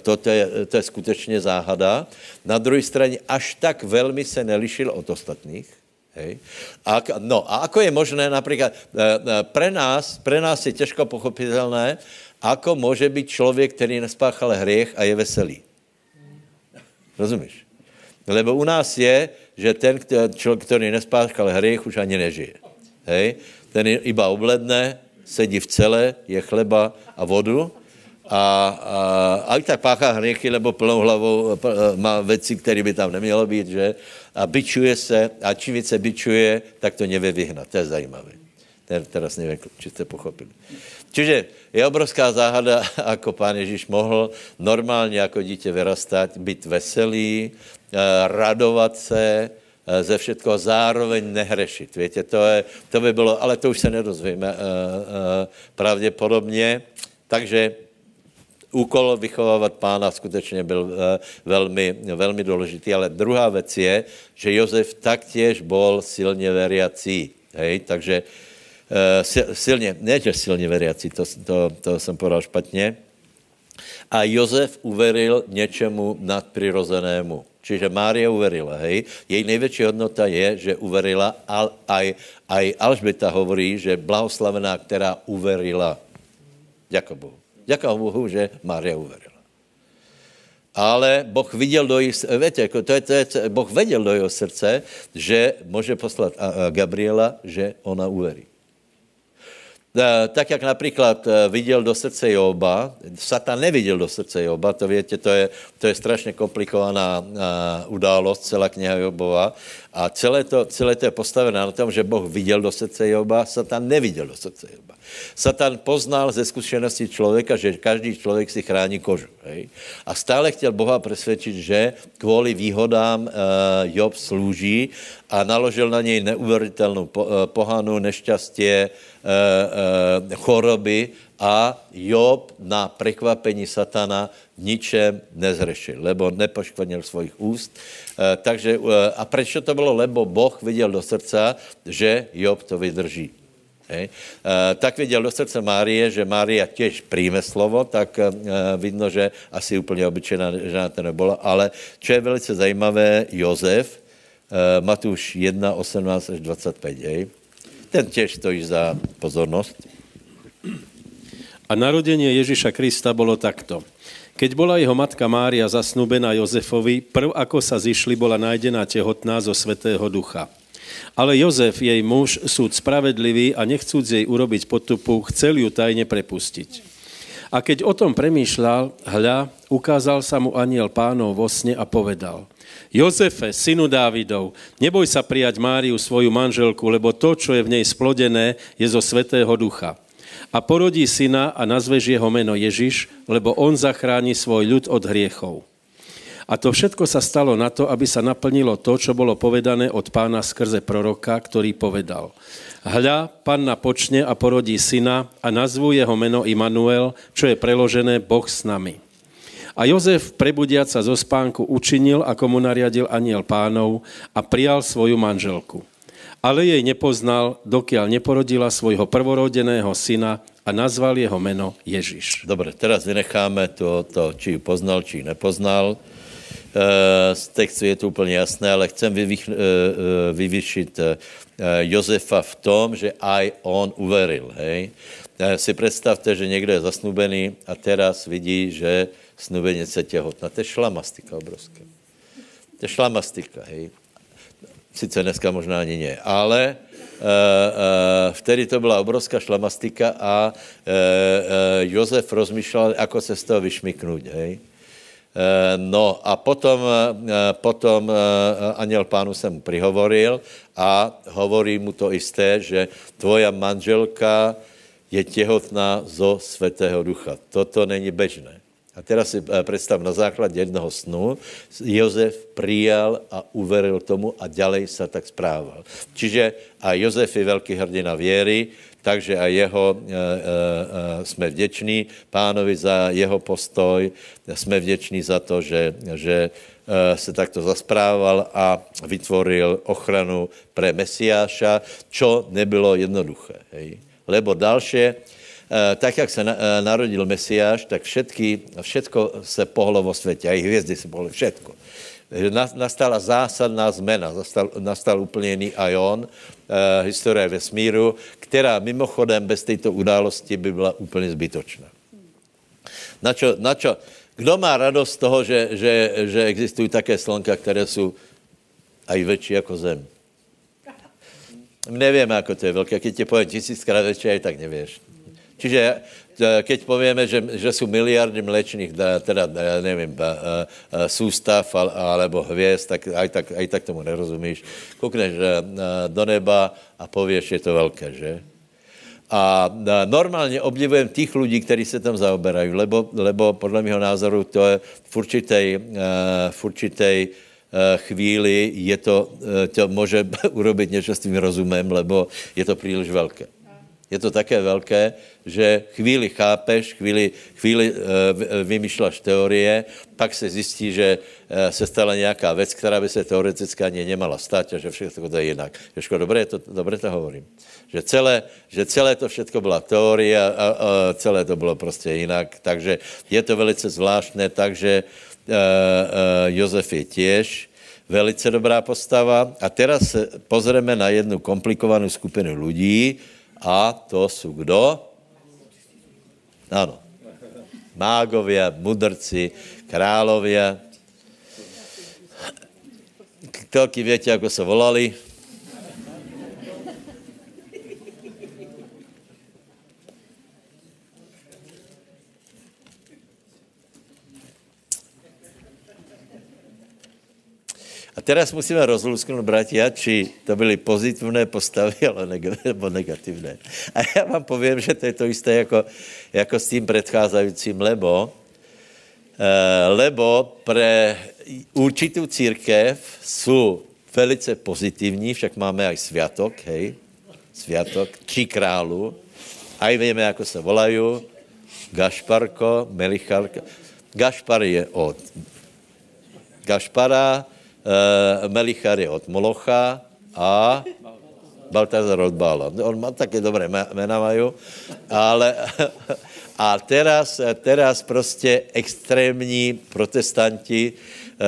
to, to, je, to je skutečně záhada. Na druhé straně až tak velmi se nelišil od ostatních. Hej. A, no a ako je možné například, pre nás, pre nás je těžko pochopitelné, ako může být člověk, který nespáchal hriech a je veselý. Rozumíš? Lebo u nás je, že ten, který nespáchal hriech, už ani nežije. Hej? Ten iba obledne, sedí v celé, je chleba a vodu a, a, a tak páchá hriechy, lebo plnou hlavou má věci, které by tam nemělo být, že? A byčuje se a čím více byčuje, tak to nevě vyhnat. To je zajímavé. Teraz nevím, či jste pochopili. Čiže je obrovská záhada, ako pán Ježíš mohl normálně jako dítě vyrastat, být veselý, Eh, radovat se eh, ze všetko zároveň nehrešit. Víte, to, je, to by bylo, ale to už se nedozvíme eh, pravděpodobně. Takže úkol vychovávat pána skutečně byl velmi, velmi důležitý. Ale druhá věc je, že Josef taktěž byl silně veriací. Hej? Takže silně, ne, že silně veriací, to, to, to jsem povedal špatně. A Josef uveril něčemu nadprirozenému. Čiže Mária uverila, hej. Její největší hodnota je, že uverila, a aj, aj Alžbeta hovorí, že blahoslavená, která uverila. Ďakujem Bohu. Ďakujem Bohu, že Mária uverila. Ale Boh viděl do jejich, víte, jako to je, to je, Boh věděl do jeho srdce, že může poslat Gabriela, že ona uverí. Eh, tak jak například eh, viděl do srdce Joba, Satan neviděl do srdce Joba, to víte, to je, to je strašně komplikovaná eh, událost, celá kniha Jobova. A celé to, celé to je postavené na tom, že Boh viděl do srdce Joba, Satan neviděl do srdce Joba. Satan poznal ze zkušenosti člověka, že každý člověk si chrání kožu. Hej? A stále chtěl Boha přesvědčit, že kvůli výhodám uh, Job slouží a naložil na něj neuvěřitelnou uh, pohanu, nešťastie, uh, choroby a Job na prekvapení satana ničem nezřešil, lebo nepoškvrnil svojich úst. Uh, takže, uh, a proč to bylo? Lebo Boh viděl do srdca, že Job to vydrží. E, tak viděl do srdce Márie, že Mária těž přijme slovo, tak e, vidno, že asi úplně obyčejná žena to nebyla, ale co je velice zajímavé, Jozef, e, Matuš 1, 18 až 25, hej. ten těž stojí za pozornost. A narodenie Ježíša Krista bolo takto. Keď bola jeho matka Mária zasnúbená Jozefovi, prv ako sa zišli, bola nájdená tehotná zo Svetého Ducha. Ale Jozef, jej muž, súd spravedlivý a nechcúc jej urobiť potupu, chcel ju tajne prepustiť. A keď o tom premýšľal, hľa, ukázal sa mu aniel pánov vo sne a povedal, Jozefe, synu Dávidov, neboj sa prijať Máriu, svoju manželku, lebo to, čo je v nej splodené, je zo Svetého Ducha. A porodí syna a nazveš jeho meno Ježiš, lebo on zachráni svoj ľud od hriechov. A to všetko sa stalo na to, aby sa naplnilo to, čo bolo povedané od pána skrze proroka, ktorý povedal. Hľa, panna počne a porodí syna a nazvú jeho meno Immanuel, čo je preložené Boh s nami. A Jozef, prebudiac sa zo spánku, učinil, ako mu nariadil aniel pánov a prijal svoju manželku. Ale jej nepoznal, dokiaľ neporodila svojho prvorodeného syna a nazval jeho meno Ježiš. Dobre, teraz vynecháme to, to či poznal, či nepoznal. Z textu je to úplně jasné, ale chcem vyvyšit Josefa v tom, že aj on uveril. Hej? Si představte, že někdo je zasnubený a teraz vidí, že snubenice těhotná. To je šlamastika obrovská. To je šlamastika, hej. Sice dneska možná ani ne, ale uh, uh, vtedy to byla obrovská šlamastika a uh, Jozef rozmýšlel, ako se z toho vyšmiknout, hej. No a potom, potom aniel pánu se mu prihovoril a hovorí mu to isté, že tvoja manželka je těhotná zo Svetého Ducha. Toto není bežné. A teraz si představ, na základě jednoho snu Jozef přijal a uveril tomu a ďalej se tak správal. Čiže a Jozef je velký hrdina věry, takže a jeho e, e, jsme vděční pánovi za jeho postoj, jsme vděční za to, že, že se takto zasprával a vytvoril ochranu pre Mesiáša, čo nebylo jednoduché. Hej. Lebo další, tak, jak se narodil Mesiáš, tak všetky, všetko se pohlo vo světě, i hvězdy se pohlo, všetko nastala zásadná zmena, nastal, nastal úplně jiný ion, eh, historie vesmíru, která mimochodem bez této události by byla úplně zbytočná. Na čo, na čo, kdo má radost z toho, že, že, že existují také slonka, které jsou aj větší jako Zem? Nevíme, jako to je velké. Když ti povím tisíckrát větší, tak nevíš. Čiže Eh, keď povieme, že, že sú miliardy mlečných, teda, neviem, eh, eh, sústav alebo hviezd, tak aj tak, aj tak tomu nerozumíš. Kukneš do neba a povieš, je to veľké, že? A normálně obdivujem těch lidí, kteří se tam zaoberají, lebo, lebo podle mého názoru to je v určitej, v určitej chvíli je to, to může urobit něco s tím rozumem, lebo je to příliš velké. Je to také velké, že chvíli chápeš, chvíli, chvíli uh, vymýšľaš teorie, pak se zjistí, že uh, se stala nějaká věc, která by se teoreticky ani nemala stát a že všechno to je jinak. Jožko, dobré to, dobré to hovorím. Že celé, že celé to všechno byla teorie a, a celé to bylo prostě jinak. Takže je to velice zvláštné, takže uh, uh, Jozef je těž velice dobrá postava. A teraz se pozrieme na jednu komplikovanou skupinu lidí, a to jsou kdo? Ano. Mágovia, mudrci, královia. Koľky viete, ako sa volali? A teraz musíme rozlusknout, bratia, či to byly pozitivné postavy, ale nebo negativné. A já vám povím, že to je to isté jako, jako s tím předcházajícím, lebo, eh, lebo pre určitou církev jsou velice pozitivní, však máme aj sviatok, hej, sviatok, tři králu, aj víme, jako se volají, Gašparko, Melichalka. Gašpar je od Gašpara, Melichar je od Molocha a Baltazar od Bála. On má také dobré jména majú, ale a teraz, teraz prostě extrémní protestanti uh, uh,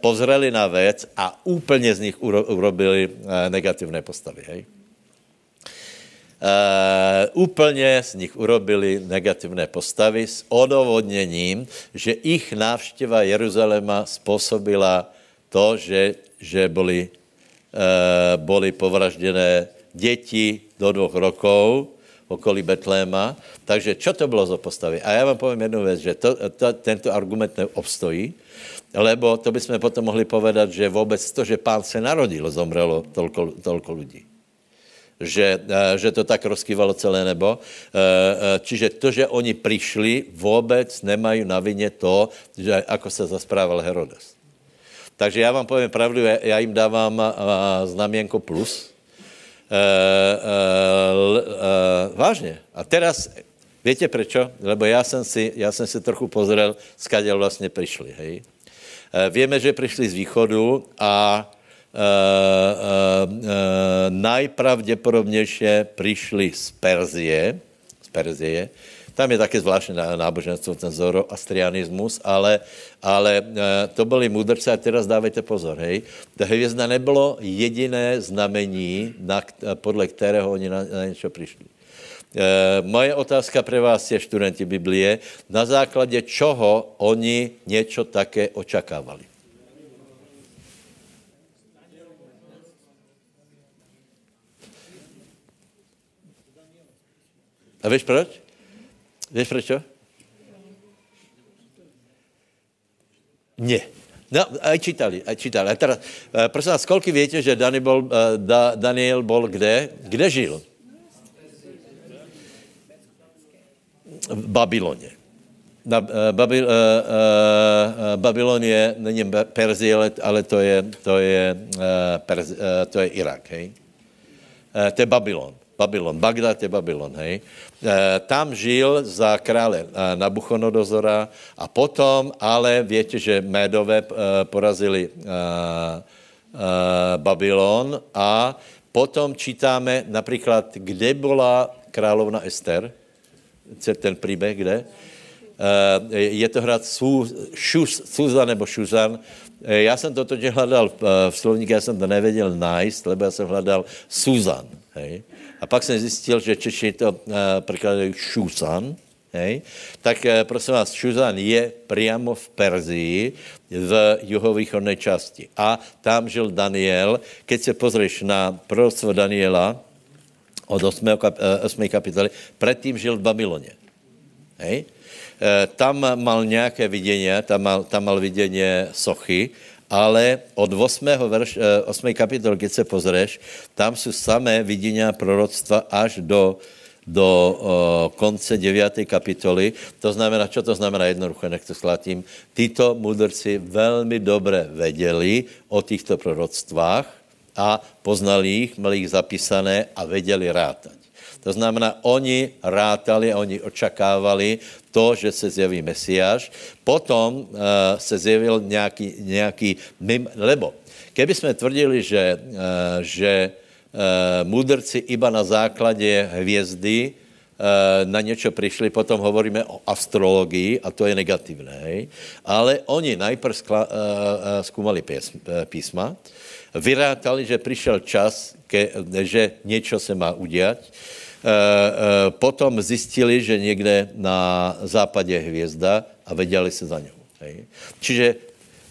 pozreli na věc a úplně z nich uro, urobili uh, negativné postavy. Hej? Uh, úplně z nich urobili negativné postavy s odovodněním, že ich návštěva Jeruzaléma způsobila to, že, že byly, uh, byly povražděné děti do dvou rokov, okolí Betléma. Takže čo to bylo za postavy? A já vám povím jednu věc, že to, to, tento argument neobstojí, lebo to bychom potom mohli povedat, že vůbec to, že pán se narodil, zomrelo tolko, tolko lidí že, eh, že to tak rozkývalo celé nebo. Eh, eh, čiže to, že oni přišli, vůbec nemají na vině to, že ako se zasprával Herodes. Takže já vám povím pravdu, já jim dávám znamienko plus. Vážně. A teraz, víte prečo? Lebo já jsem si, já jsem si trochu pozrel, skade vlastně přišli, hej. Víme, že přišli z východu a najpravděpodobnější přišli z Perzie, z Perzie, tam je také zvláštní náboženstvo, ten zoroastrianismus, ale, ale to byli mudrci a teraz dávejte pozor, hej. Ta hvězda nebylo jediné znamení, na, podle kterého oni na, na něco přišli. E, moje otázka pro vás je, studenti Biblie, na základě čoho oni něco také očakávali? A víš proč? Víš proč? Ne. No, aj čítali, aj čítali. A teda, eh, prosím vás, kolik víte, že Daniel bol, eh, da, Daniel bol kde? Kde žil? V Babyloně. Na, uh, Babil, uh, uh, Babylon je, není Perzie, ale, ale to je, to je, uh, Perzi, uh, to je Irak, hej? Uh, to je Babylon. Babylon, Bagdad je Babylon, hej. E, tam žil za krále e, Nabuchodonozora a potom, ale větě, že Médové e, porazili e, e, Babylon a potom čítáme například, kde byla královna Ester, ten příběh, kde? Je to hrad Suzan nebo Šuzan. Já jsem to totiž hledal v slovníku, já jsem to nevěděl najít, lebo já jsem hledal Suzan. Hej. A pak jsem zjistil, že Češi to uh, překladají Šusan, hej. Tak uh, prosím vás, Šuzan je přímo v Perzii, v juhovýchodné části. A tam žil Daniel. Keď se pozrieš na proroctvo Daniela od 8. Kap, 8. kapitoly, předtím žil v Babyloně. Hej. Tam mal nějaké vidění, tam mal, tam mal vidění sochy, ale od 8. Verš, 8. Eh, kapitoly, když se pozřeš, tam jsou samé vidění proroctva až do, do uh, konce 9. kapitoly. To znamená, co to znamená jednoduché, nech to sklatím. Tyto mudrci velmi dobře věděli o těchto proroctvách a poznali jich, měli jich zapísané a věděli rátať. To znamená, oni rátali, oni očakávali to, že se zjeví Mesiáš. Potom uh, se zjevil nějaký, nějaký mim, lebo keby jsme tvrdili, že, uh, že uh, mudrci iba na základě hvězdy na něco přišli, potom hovoríme o astrologii a to je negativné. Ale oni najprv skla, zkoumali písma, vyrátali, že přišel čas, ke, že něco se má udělat, potom zjistili, že někde na západě je hvězda a věděli se za ňou. Hej. Čiže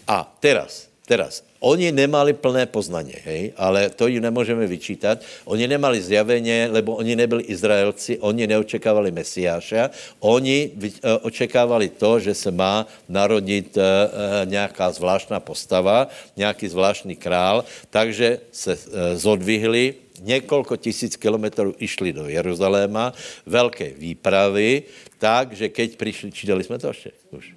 a teraz, teraz, oni nemali plné poznaně, hej, ale to jim nemůžeme vyčítat. Oni nemali zjaveně, lebo oni nebyli Izraelci, oni neočekávali Mesiáša, oni eh, očekávali to, že se má narodit nějaká zvláštná postava, nějaký zvláštní král, takže se zodvihli, několik tisíc kilometrů išli do Jeruzaléma, velké výpravy, tak, že keď přišli, čítali jsme to ještě už?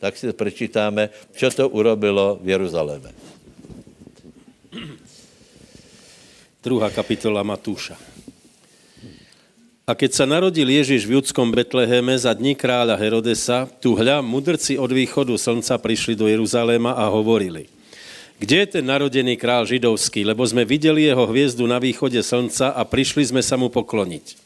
Tak si to prečítáme, co to urobilo v Jeruzaléme. Druhá kapitola Matúša. A keď sa narodil Ježiš v judskom Betleheme za dní kráľa Herodesa, tu hľa mudrci od východu slnca prišli do Jeruzaléma a hovorili – kde je ten narodený král židovský? Lebo jsme viděli jeho hvězdu na východě slnca a přišli jsme sa mu pokloniť.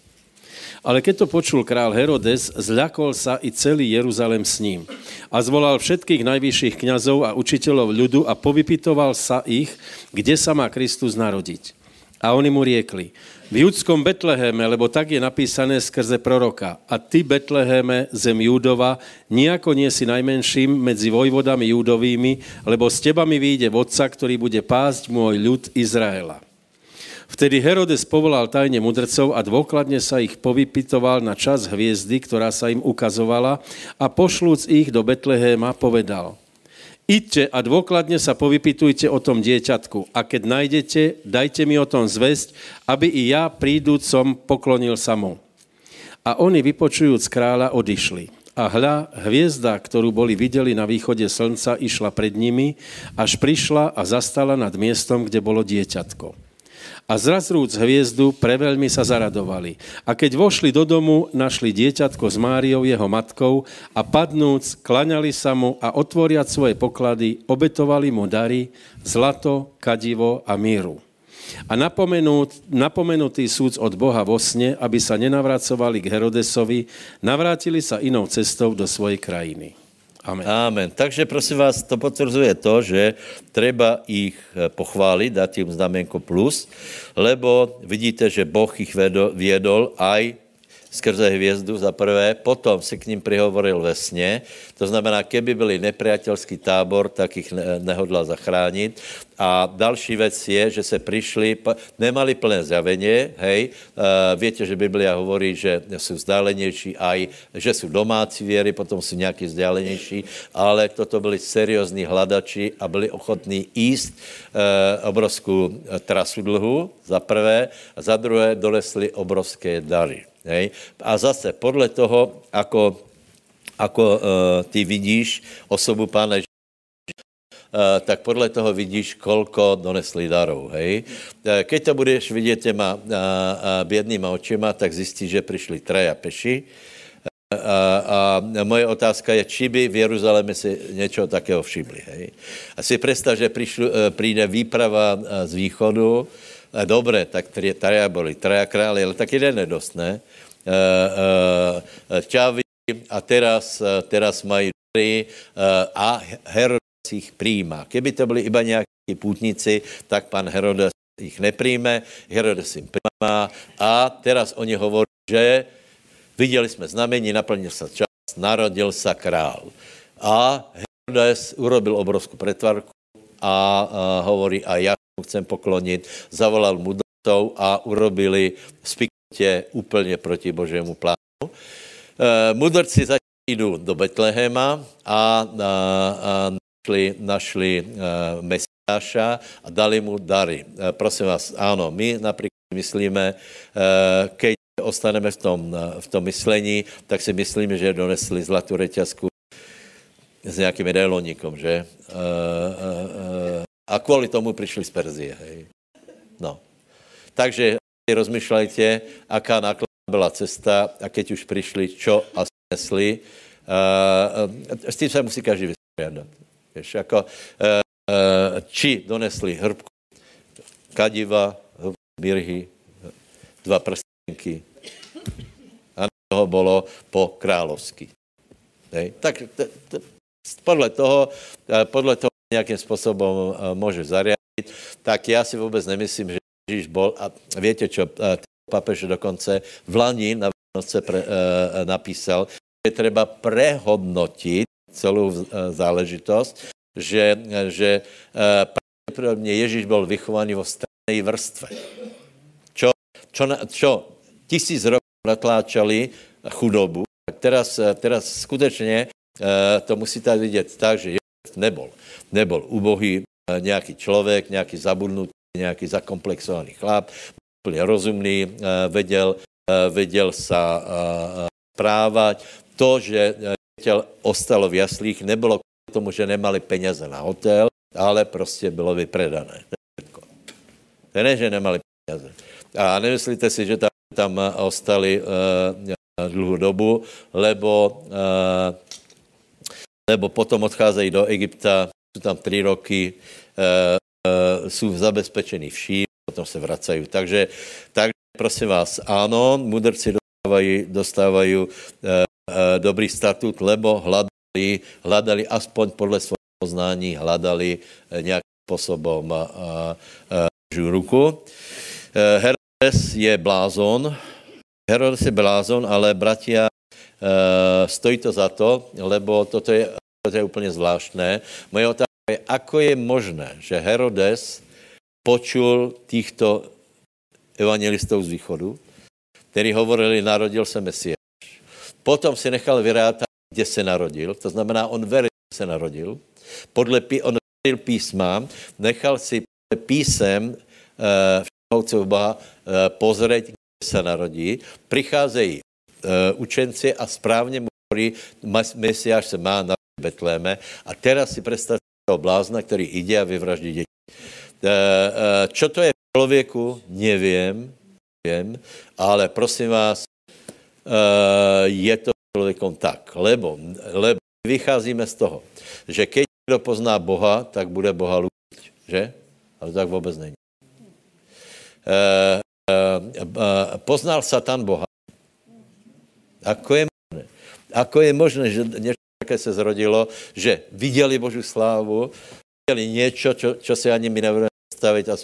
Ale keď to počul král Herodes, zľakol sa i celý Jeruzalem s ním. A zvolal všetkých najvyšších kňazov a učiteľov ľudu a povypitoval sa ich, kde sa má Kristus narodiť. A oni mu riekli, v judskom Betleheme, lebo tak je napísané skrze proroka. A ty, Betleheme, zem Júdova, nijako nie si najmenším medzi vojvodami Júdovými, lebo s teba mi vyjde vodca, ktorý bude pásť môj ľud Izraela. Vtedy Herodes povolal tajne mudrcov a dôkladne sa ich povypitoval na čas hviezdy, ktorá sa im ukazovala a pošlúc ich do Betlehéma povedal Idte a dôkladne sa povypitujte o tom dieťatku a keď nájdete, dajte mi o tom zväzť, aby i ja prídúcom poklonil sa mu. A oni vypočujúc kráľa odišli. A hľa, hviezda, ktorú boli videli na východe slnca, išla pred nimi, až prišla a zastala nad miestom, kde bolo dieťatko a zrazrúc hviezdu, preveľmi sa zaradovali. A keď vošli do domu, našli dieťatko s Máriou, jeho matkou, a padnúc, klaňali sa mu a otvoriať svoje poklady, obetovali mu dary, zlato, kadivo a míru. A napomenut, napomenutý súd od Boha vo sne, aby sa nenavracovali k Herodesovi, navrátili sa inou cestou do svojej krajiny. Amen. Amen. Takže prosím vás, to potvrzuje to, že treba ich eh, pochváliť, dať im znamenko plus, lebo vidíte, že Boh ich viedol aj skrze hvězdu za prvé, potom se k ním prihovoril ve sně, to znamená, keby byli nepriateľský tábor, tak ich nehodlal zachránit. A další věc je, že se přišli, nemali plné zjavenie, hej, uh, viete, že Biblia hovorí, že jsou vzdálenější, aj, že jsou domácí věry, potom jsou nějaký vzdálenější, ale toto byli seriózní hladači a byli ochotní jíst uh, obrovskou trasu dlhu, za prvé, a za druhé dolesli obrovské dary. Hej? A zase podle toho, ako, ako uh, ty vidíš osobu pána Uh, tak podle toho vidíš, kolko donesli darov. Hej? Uh, keď to budeš vidět těma uh, bědnýma očima, tak zjistíš, že přišli traja peši. Uh, a moje otázka je, či by v Jeruzaléme si něčeho takého všimli. Hej? A si představ, že přijde výprava z východu, Dobre, tak traja boli, traja králi, ale tak jeden je dost, ne? Čavy a teraz, teraz mají a Herodes ich přijímá. Keby to byli iba nějakí půtníci, tak pan Herodes ich nepřijme, Herodes jim přijímá a teraz oni hovorí, že viděli jsme znamení, naplnil se čas, narodil se král. A Herodes urobil obrovskou pretvarku a, a hovorí, a já chcem poklonit, zavolal mudrcov a urobili spiknutě úplně proti Božému plánu. E, mudrci začali jdu do Betlehema a, a, a našli, našli e, Mesiáša a dali mu dary. E, prosím vás, ano, my například myslíme, e, keď ostaneme v tom, v tom myslení, tak si myslíme, že donesli zlatou reťazku s nějakým medailonikom, že? Uh, uh, uh, a kvůli tomu přišli z Perzie. Hej. No. Takže rozmýšlejte, aká nákladná byla cesta a keď už přišli, čo asi nesli. Uh, s tím se musí každý vyspědat. Víš, jako, uh, či donesli hrbku kadiva, mirhy, dva prstenky. A toho bylo po královsky. Hej. Tak t, t, podle toho, podle toho nějakým způsobem eh, může zariadit, tak já si vůbec nemyslím, že Ježíš bol, a víte čo, eh, papež dokonce v Lani na Vánoce pre, uh, napísal, že treba prehodnotit celou záležitost, že, že pravděpodobně Ježíš byl vychovaný vo stranej vrstve. Čo, čo, čo tisíc rokov natláčali chudobu, tak teraz, teraz skutečně to musíte vidět tak, že Nebol nebol ubohý eh, nějaký člověk, nějaký zabudnutý, nějaký zakomplexovaný chlap, úplně rozumný, eh, vedel, eh, vedel sa správat. To, že těl ostalo v jaslích, nebylo k tomu, že nemali peněze na hotel, ale prostě bylo vypredané. To ne, že nemali peněze. A nemyslíte si, že tam, tam ostali uh, dlouhou dobu, lebo, uh, lebo potom odcházejí do Egypta jsou tam tři roky, uh, uh, jsou zabezpečení vším, potom se vracají. Takže, takže prosím vás, ano, mudrci dostávají, dostávají uh, uh, dobrý statut, lebo hledali, hledali aspoň podle svého poznání, hledali uh, nějakým způsobem uh, ruku. Uh, Herodes je blázon, Herodes je blázon, ale bratia, stojí to za to, lebo toto je to je úplně zvláštné. Moje otázka je, ako je možné, že Herodes počul týchto evangelistou z východu, který hovorili, narodil se Mesiáš. Potom si nechal vyrátat, kde se narodil, to znamená, on veril, že se narodil. Podle pí, on veril písmám, nechal si písem uh, Boha uh, pozrieť, kde se narodí. Přicházejí učenci a správně mu hovorí, Mesiáš se má na Betléme. A teraz si představte toho blázna, který jde a vyvraždí děti. Uh, uh, čo to je v člověku, nevím, nevím, ale prosím vás, je to člověkom tak, lebo, lebo vycházíme z toho, že keď někdo pozná Boha, tak bude Boha lúbiť, že? Ale tak vůbec není. Uh, uh, uh, poznal Satan Boha. Ako je možné? Ako je možné, že něco také se zrodilo, že viděli Boží slávu, viděli něco, čo, čo si ani my nebudeme představit, a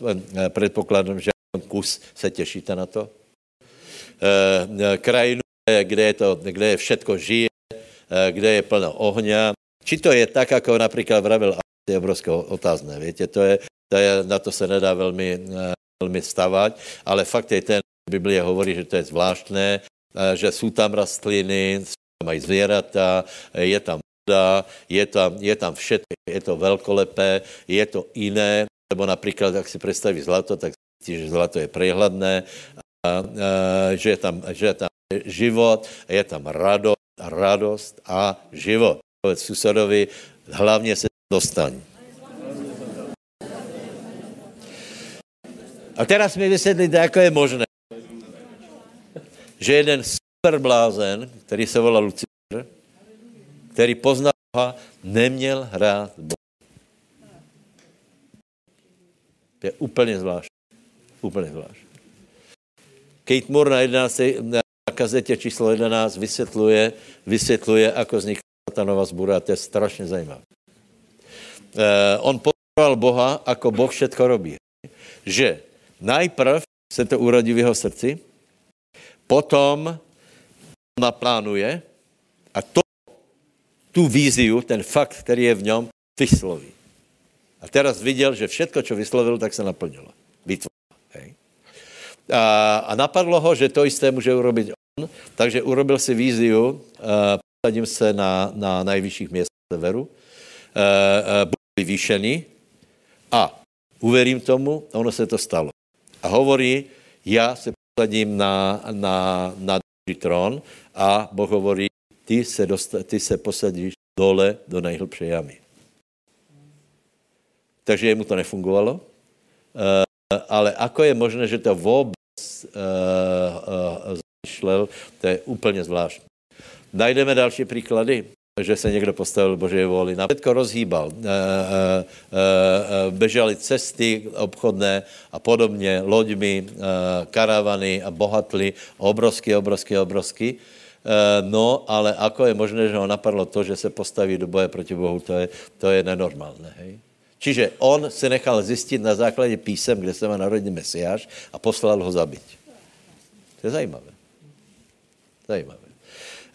předpokládám, že kus se těšíte na to. Uh, krajinu, kde je, to, kde je všetko žije, kde je plno ohňa. Či to je tak, jako například vravil je obrovské otázné, víte, to je, to je, na to se nedá velmi, velmi stavat, ale fakt je ten, Biblia hovorí, že to je zvláštné, že jsou tam rastliny, mají zvěrata, je tam voda, je tam, je tam všetko, je to velkolepé, je to jiné, nebo například, jak si představí zlato, tak zjistí, že zlato je a, že, je tam, že je tam život, je tam radost, radost a život. Povedz susedovi, hlavně se dostaň. A teraz mi vysvětlíte, jak je možné, že jeden superblázen, který se volal Lucifer, který poznal Boha, neměl hrát Boha. Je úplně zvláštní. Úplně zvláštní. Kate Moore na, 11, na kazetě číslo 11 vysvětluje, vysvětluje, ako vznikla satanova zbura. To je strašně zajímavé. Eh, on pozoroval Boha, ako Boh všetko robí. Že najprv se to urodí v jeho srdci, potom naplánuje a to, tu víziu, ten fakt, který je v něm, vysloví. A teraz viděl, že všetko, co vyslovil, tak se naplnilo. Vytvořil. A, a napadlo ho, že to jisté může urobit on, takže urobil si víziu, uh, posadím se na, na nejvyšších měst severu, uh, uh, budu vyvýšený a uverím tomu, ono se to stalo. A hovorí, já se posadím na, na, na trón a Boh hovorí, ty se, dosta, ty se posadíš dole do nejhlbší jamy. Takže jemu to nefungovalo. Uh, ale ako je možné, že to vůbec uh, uh, zamýšlel, to je úplně zvláštní. Najdeme další příklady, že se někdo postavil Boží vůli. Na všetko rozhýbal. Uh, uh, uh, bežali cesty obchodné a podobně, loďmi, karavany a bohatli obrovsky, obrovsky, obrovsky. No, ale ako je možné, že ho napadlo to, že se postaví do boje proti Bohu, to je, to je nenormálné. Hej? Čiže on se nechal zjistit na základě písem, kde se má narodit Mesiáš a poslal ho zabít. To je zajímavé. Zajímavé.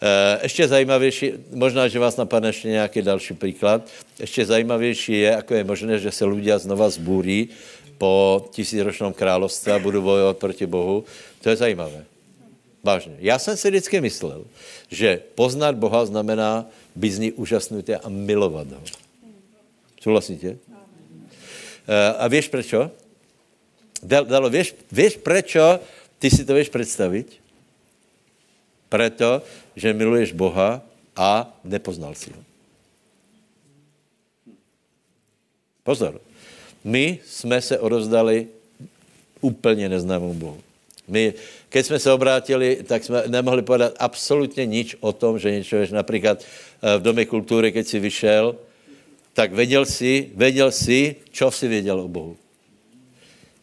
Eh, ještě zajímavější, možná, že vás napadne ještě nějaký další příklad, ještě zajímavější je, jako je možné, že se lidé znova zbůří po tisícročnom království a budou bojovat proti Bohu. To je zajímavé. Vážně. Já jsem si vždycky myslel, že poznat Boha znamená být z ní úžasnutý a milovat ho. Souhlasíte? Eh, a víš prečo? Dalo, víš, víš prečo ty si to víš představit? Proto, že miluješ Boha a nepoznal si ho. Pozor. My jsme se odovzdali úplně neznámému Bohu. My, keď jsme se obrátili, tak jsme nemohli povedat absolutně nič o tom, že něco je například eh, v Domě kultury, keď si vyšel, tak věděl si, věděl si, čo si věděl o Bohu.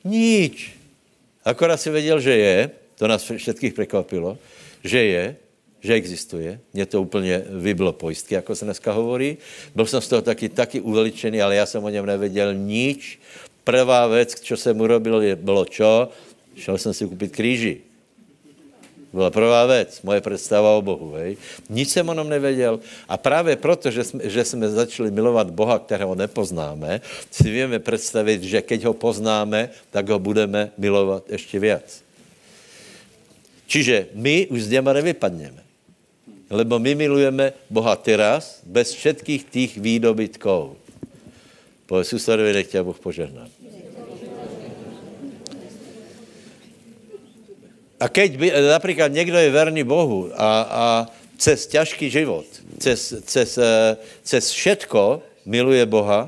Nič. Akorát si věděl, že je, to nás všetkých překvapilo, že je, že existuje. Mě to úplně vybilo pojistky, jako se dneska hovorí. Byl jsem z toho taky, taky uveličený, ale já jsem o něm nevěděl nič. Prvá věc, co jsem urobil, bylo čo? Šel jsem si koupit kříži. Byla prvá věc, moje představa o Bohu. Hej. Nic jsem o něm nevěděl. A právě proto, že jsme, že jsme začali milovat Boha, kterého nepoznáme, si víme představit, že keď ho poznáme, tak ho budeme milovat ještě víc. Čiže my už z něma nevypadneme. Lebo my milujeme Boha teraz, bez všetkých tých výdobytkov. Povedz susedovi, nech ťa Boh požehná. A keď by, napríklad někdo je verný Bohu a, a cez ťažký život, cez, cez, cez všetko miluje Boha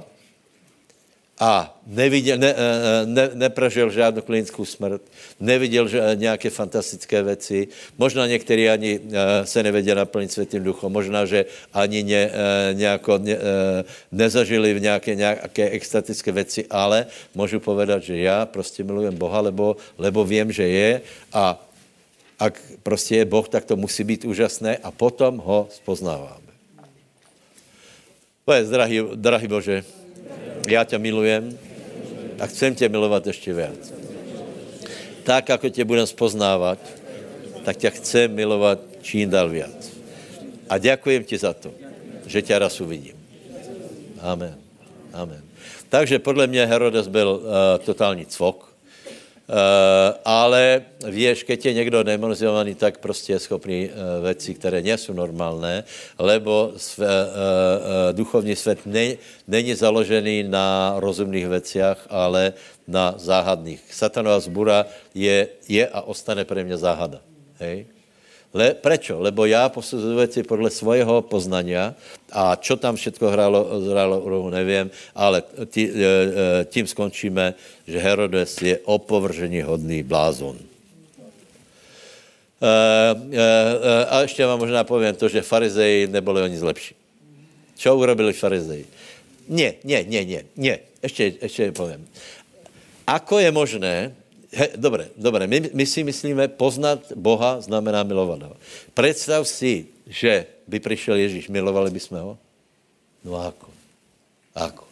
a neviděl, ne, eh, ne, neprožil žádnou klinickou smrt, neviděl že, nějaké fantastické věci, možná někteří ani se nevěděli naplnit světým duchom, možná, že ani ne, nějako, ne, nezažili nějaké, nějaké extatické věci, ale můžu povedat, že já prostě milujem Boha, lebo, lebo vím, že je. A ak prostě je Boh, tak to musí být úžasné a potom ho spoznáváme. Povedz, drahý, drahý Bože, já tě milujem a chcem tě milovat ještě víc. Tak, jako tě budem spoznávat, tak tě chcem milovat čím dál víc. A děkujem ti za to, že tě raz uvidím. Amen. Amen. Takže podle mě Herodes byl uh, totální cvok, ale víš, keď je někdo demonizovaný, tak prostě je schopný uh, věci, které nejsou normálné, lebo své, uh, duchovní svět ne, není založený na rozumných věciach, ale na záhadných. Satanová zbura je, je a ostane pre mě záhada. Hej? Le, prečo? Lebo já posuzuji věci podle svého poznania a čo tam všechno hrálo, hrálo úlohu, nevím, ale tí, e, e, tím skončíme, že Herodes je opovržení hodný blázon. E, a ještě vám možná povím to, že farizeji nebyli o nic lepší. Čo urobili farizeji? Ne, ne, ne, ne, ne. Ještě, ještě povím. Ako je možné, He, dobré, dobré. My, my si myslíme, poznat Boha znamená milovat ho. Představ si, že by přišel Ježíš, milovali bychom ho? No ako? Ako?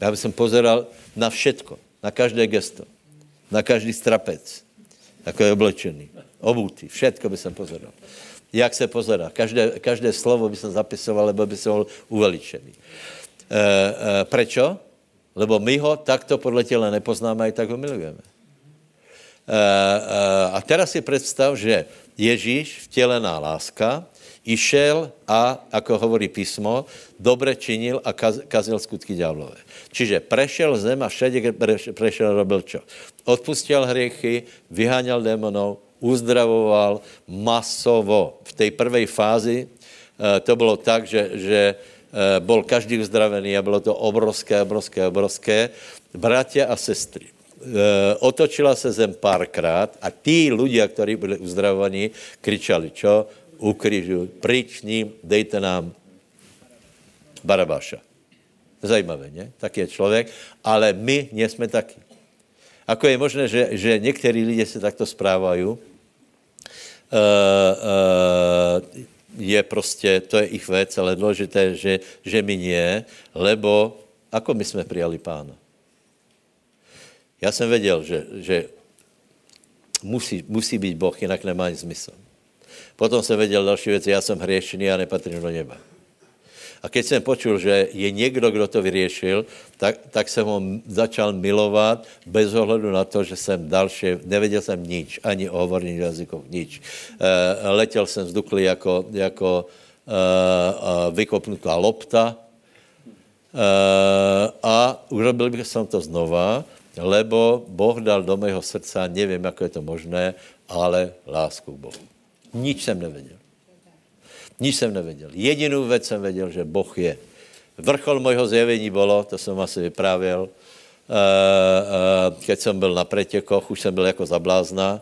Já bych pozeral na všetko, na každé gesto, na každý strapec, jako je oblečený, obutý, všetko by jsem pozeral. Jak se pozerá? Každé, každé slovo by jsem zapisoval, lebo by jsem byl uveličený. E, e, prečo? Lebo my ho takto podle těla nepoznáme, i tak ho milujeme. Eh, eh, a teraz si představ, že Ježíš, vtělená láska, išel a, ako hovorí písmo, dobre činil a kaz, kazil skutky ďáblové. Čiže prešel zem a všade prešel robil čo? Odpustil hriechy, vyháňal démonov, uzdravoval masovo. V tej prvej fázi e, to bylo tak, že, že bol každý uzdravený a bylo to obrovské, obrovské, obrovské. Bratia a sestry, Eh, otočila se zem párkrát a tí ľudia, ktorí byli uzdravovaní, kričali, čo? Ukrižuj, pryč ním, dejte nám Barabáša. Zajímavé, ne? Tak je člověk, ale my nejsme taky. Ako je možné, že, že někteří lidé se takto správají, uh, uh, je prostě, to je ich věc, ale důležité, že, že my nie, lebo ako my jsme přijali pána? Já jsem věděl, že, že musí, musí být Boh, jinak nemá ani smysl. Potom jsem věděl další věci, já jsem hriešný a nepatřím do neba. A keď jsem počul, že je někdo, kdo to vyřešil, tak, tak jsem ho začal milovat bez ohledu na to, že jsem další, nevěděl jsem nič, ani o hovorných jazykoch, nič. E, letěl jsem vzduklý jako, jako e, e, vykopnutá lopta e, a urobil bych jsem to znova lebo Boh dal do mého srdca, nevím, jak je to možné, ale lásku k Bohu. Nič jsem nevěděl. Nič jsem nevěděl. Jedinou věc jsem věděl, že Boh je. Vrchol mojho zjevení bylo, to jsem asi vyprávěl, uh, uh, keď jsem byl na pretěkoch, už jsem byl jako zablázna,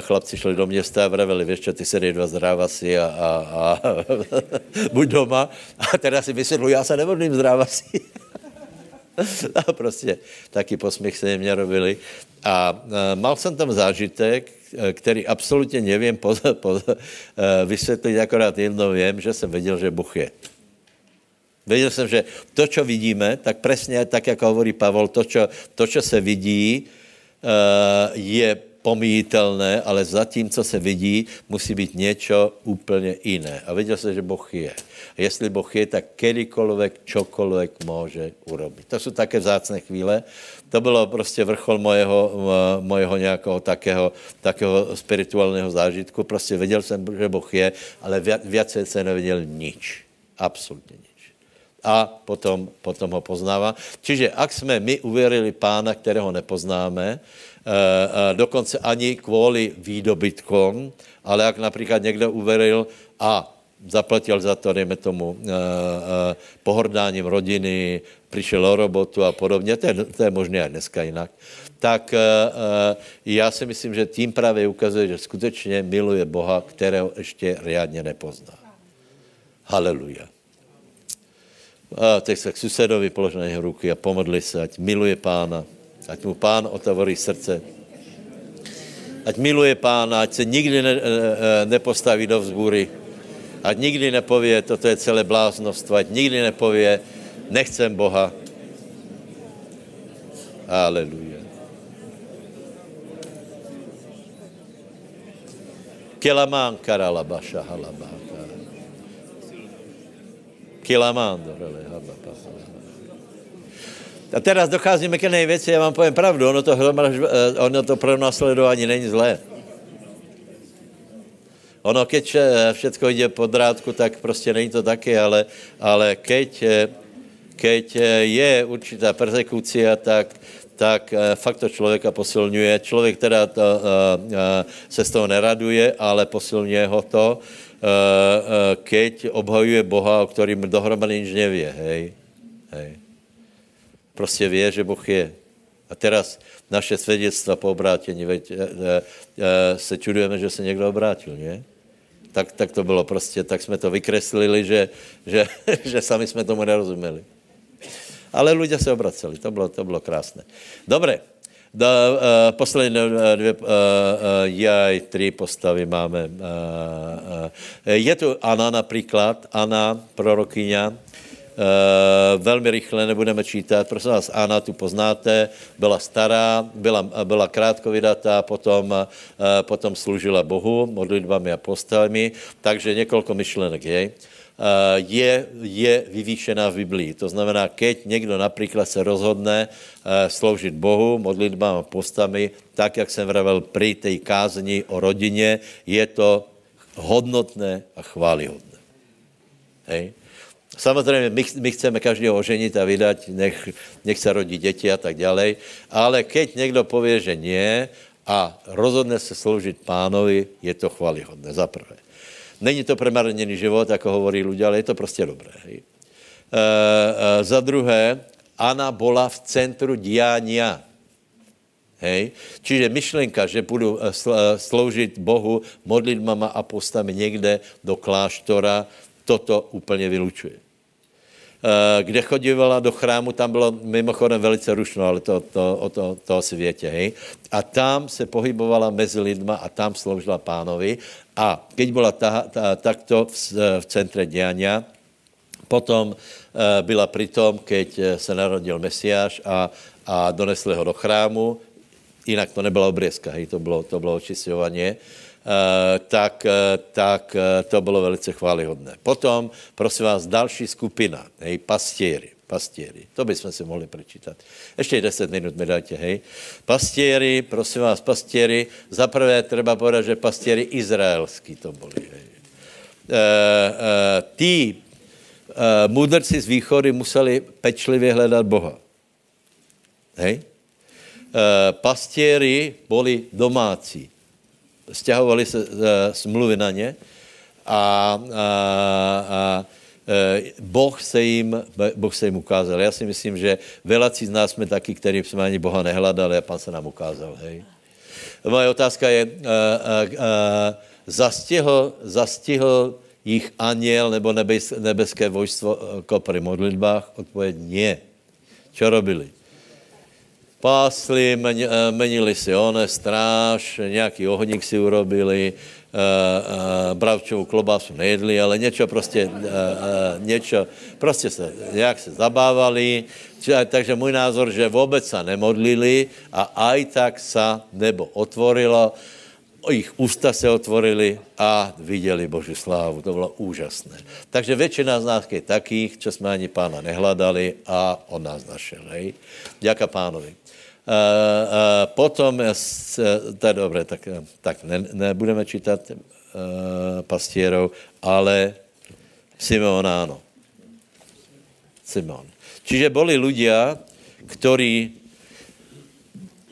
chlapci šli do města a vraveli, víš čo, ty se dva zdráva si a, a, a buď doma. A teda si vysvětlu, já se nevodím zdráva si. a prostě taky posměch se mě robili. A e, mal jsem tam zážitek, e, který absolutně nevím po, po, e, vysvětlit, akorát jedno vím, že jsem věděl, že Bůh je. Věděl jsem, že to, co vidíme, tak přesně tak, jako hovorí Pavel, to, co, to, se vidí, je pomíjitelné, ale za tím, co se vidí, musí být něco úplně jiné. A viděl se, že Boh je. A jestli Boh je, tak kedykoľvek, čokoľvek může urobit. To jsou také vzácné chvíle. To bylo prostě vrchol mojeho, mojeho nějakého takého, takého spirituálního zážitku. Prostě věděl jsem, že Boh je, ale viac jsem nevěděl nič. Absolutně nič a potom, potom ho poznává. Čiže ak jsme my uvěřili pána, kterého nepoznáme, dokonce ani kvůli výdobytkom, ale jak například někdo uveril a zaplatil za to, dejme tomu, eh, pohrdáním rodiny, přišel o robotu a podobně, to je, to je možné aj dneska jinak, tak já si myslím, že tím právě ukazuje, že skutečně miluje Boha, kterého ještě riadně nepozná. Haleluja. Teď se k susedovi polož na jeho ruky a pomodli se, ať miluje pána, Ať mu pán otavorí srdce. Ať miluje pána, ať se nikdy ne, ne, nepostaví do vzbůry. Ať nikdy nepově, toto je celé bláznostvo. Ať nikdy nepově, nechcem Boha. Aleluja. Kelamán karalabaša halabáka. Kelamán dorele hababa. A teraz docházíme ke nejvěci, já vám povím pravdu, ono to, eh, ono to pro následování není zlé. Ono, keď eh, všechno jde po drátku, tak prostě není to taky, ale, ale keď, eh, keď je určitá persekucia, tak, tak fakt to člověka posilňuje. Člověk teda to, se z toho neraduje, ale posilňuje ho to, keď obhajuje Boha, o kterým dohromady nič nevě, hej. hej prostě ví, že Boh je. A teraz naše svědectva po obrátění, veď, e, e, se čudujeme, že se někdo obrátil, ne? Tak, tak to bylo prostě, tak jsme to vykreslili, že, že, že sami jsme tomu nerozuměli. Ale lidé se obraceli, to bylo, to bylo krásné. Dobré, do, uh, poslední dvě, uh, uh, jaj, tři postavy máme. Uh, uh, je tu Ana například, Ana, prorokyňa, Uh, velmi rychle nebudeme čítat. Prosím vás, Anna tu poznáte, byla stará, byla, byla krátkovidatá, potom, uh, potom služila Bohu modlitbami a postavami, takže několik myšlenek jej. Uh, je, je vyvýšená v Biblii. To znamená, keď někdo například se rozhodne sloužit Bohu modlitbám a postami, tak, jak jsem vravel při té kázni o rodině, je to hodnotné a chválihodné. Hej? Samozřejmě my, my chceme každého oženit a vydat, nech, nech se rodí děti a tak dále, ale keď někdo pově, že nie a rozhodne se sloužit pánovi, je to chvalihodné, za prvé. Není to premarněný život, jako hovorí lidé, ale je to prostě dobré. E, e, za druhé, Ana byla v centru diánia. Hej? Čiže myšlenka, že budu e, e, sloužit Bohu modlitbama a postami někde do kláštora, toto úplně vylučuje. Eh, kde chodívala do chrámu, tam bylo mimochodem velice rušno, ale to, to, o to, to asi větě, hej. A tam se pohybovala mezi lidma a tam sloužila pánovi. A keď byla ta, ta, takto v, v centre dějania, potom uh, byla pritom, keď eh, se narodil Mesiáš a, a donesli ho do chrámu, jinak to nebyla obrězka, hej, to bylo, to bylo očisťovanie. Eh, tak, eh, tak eh, to bylo velice chválihodné. Potom, prosím vás, další skupina, hej, pastěry, pastěry. To bychom si mohli přečítat. Ještě 10 minut mi dajte, hej. Pastěry, prosím vás, pastěry. Za prvé treba povedat, že pastěry izraelský to byli, hej. E, e, tí e, mudrci z východy museli pečlivě hledat Boha. Hej? E, pastěry byli domácí stěhovali se uh, smluvy na ně a, a, a e, Boh se, jim, boh se jim ukázal. Já si myslím, že velací z nás jsme taky, který jsme ani Boha nehledali a pan se nám ukázal. Hej. Moje otázka je, uh, uh, uh, zastihl, zastihl jich aniel nebo nebes, nebeské vojstvo při modlitbách? Odpověď nie. Co robili? Pásli, men, menili si one, stráž, nějaký ohník si urobili, uh, uh, bravčovou klobásu nejedli, ale něco prostě, něco, prostě se, nějak se zabávali, takže můj názor, že vůbec se nemodlili a aj tak sa nebo otvorilo, ich ústa se otvorili a viděli Boží slávu. To bylo úžasné. Takže většina z nás je takých, čo jsme ani pána nehledali a on nás našel. Hej? Děka pánovi. Uh, uh, potom, uh, to je dobré, tak, tak ne, nebudeme čítat uh, pastierov, ale Simeon áno. Simon. Čiže boli ľudia, ktorí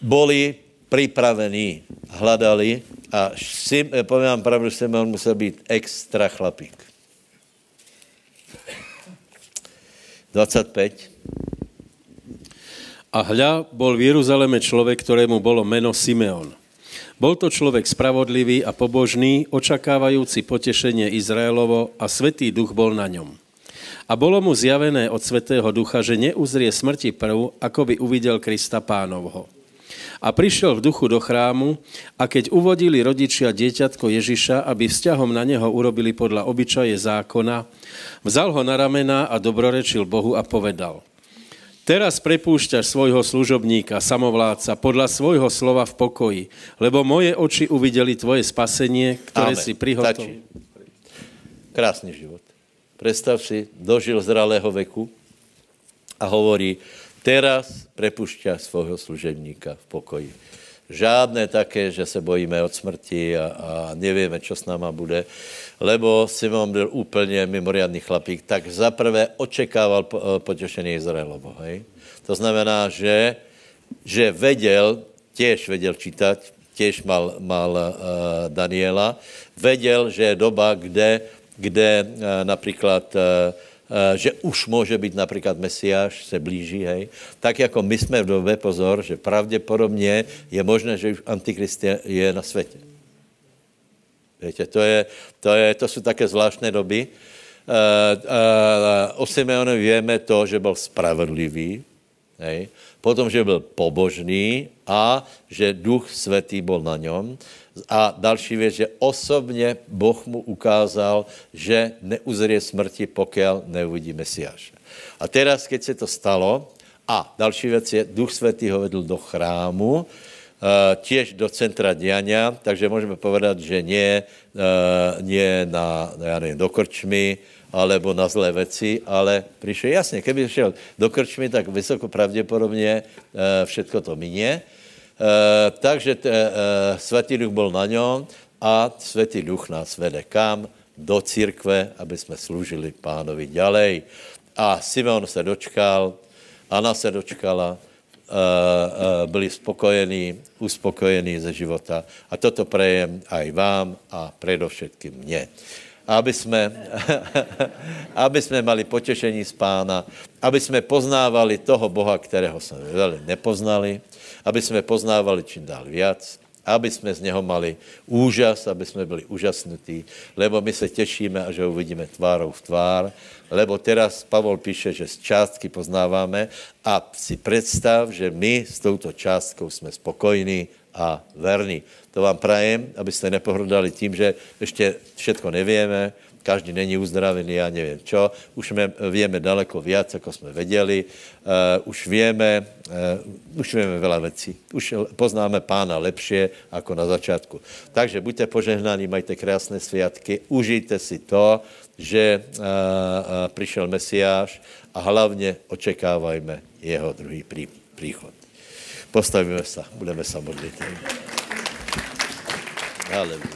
boli pripravení, hľadali a Sim, povím vám pravdu, Simeon musel být extra chlapík. 25. A hľa, bol v Jeruzaleme človek, ktorému bolo meno Simeon. Bol to človek spravodlivý a pobožný, očakávajúci potešenie Izraelovo a Svetý duch bol na ňom. A bolo mu zjavené od Svetého ducha, že neuzrie smrti prv, ako by uvidel Krista pánovho. A prišiel v duchu do chrámu a keď uvodili rodičia dieťatko Ježiša, aby vzťahom na neho urobili podľa obyčaje zákona, vzal ho na ramena a dobrorečil Bohu a povedal – Teraz prepúšťaš svojho služobníka, samovládca, podľa svojho slova v pokoji, lebo moje oči uvideli tvoje spasenie, ktoré Amen. si prihotovil. Krásný život. Predstav si, dožil zralého veku a hovorí, teraz prepušťa svojho služebníka v pokoji. Žádné také, že se bojíme od smrti a, a nevíme, čo s náma bude lebo Simon byl úplně mimoriadný chlapík, tak zaprvé očekával eh, potěšení Izraelovo. Hej? To znamená, že, že vedel, těž vedel čítat, těž mal, mal uh, Daniela, vedel, že je doba, kde, kde uh, například uh, že už může být například Mesiáš, se blíží, hej. Tak jako my jsme v době, pozor, že pravděpodobně je možné, že už Antikrist je, na světě. Víte, to, je, to, je, to jsou také zvláštné doby. Uh, uh, o Simeonovi víme to, že byl spravedlivý, hej. potom, že byl pobožný a že duch svatý byl na něm. A další věc, že osobně Boh mu ukázal, že neuzrie smrti, pokud neuvidí Mesiáše. A teraz, keď se to stalo, a další věc je, duch svatý ho vedl do chrámu, Uh, tiež do centra diania, takže můžeme povedat, že nie, uh, nie na, já nevím, do krčmy, alebo na zlé věci, ale přišel jasně, keby šel do krčmy, tak vysoko pravděpodobně uh, všetko to minie. Uh, takže t, uh, svatý duch byl na něm a svatý duch nás vede kam? Do církve, aby jsme sloužili pánovi ďalej. A Simeon se dočkal, Anna se dočkala, byli spokojení, uspokojení ze života. A toto prejem aj vám a predovšetkým mně. Aby jsme, aby jsme mali potěšení z pána, aby jsme poznávali toho Boha, kterého jsme veľmi nepoznali, aby jsme poznávali čím dál viac, aby jsme z něho mali úžas, aby jsme byli úžasnutí, lebo my se těšíme, až ho uvidíme tvárou v tvár, lebo teraz Pavol píše, že z částky poznáváme a si představ, že my s touto částkou jsme spokojní a verní. To vám prajem, abyste nepohrdali tím, že ještě všetko nevíme, každý není uzdravený, já nevím čo. Už jsme, víme daleko víc, jako jsme věděli. Uh, už víme, uh, už víme veľa věcí. Už poznáme pána lepšie, jako na začátku. Takže buďte požehnaní, majte krásné sviatky, užijte si to, že uh, uh, přišel Mesiáš a hlavně očekávajme jeho druhý prí, příchod. Postavíme se, budeme se modlit. Haleluja.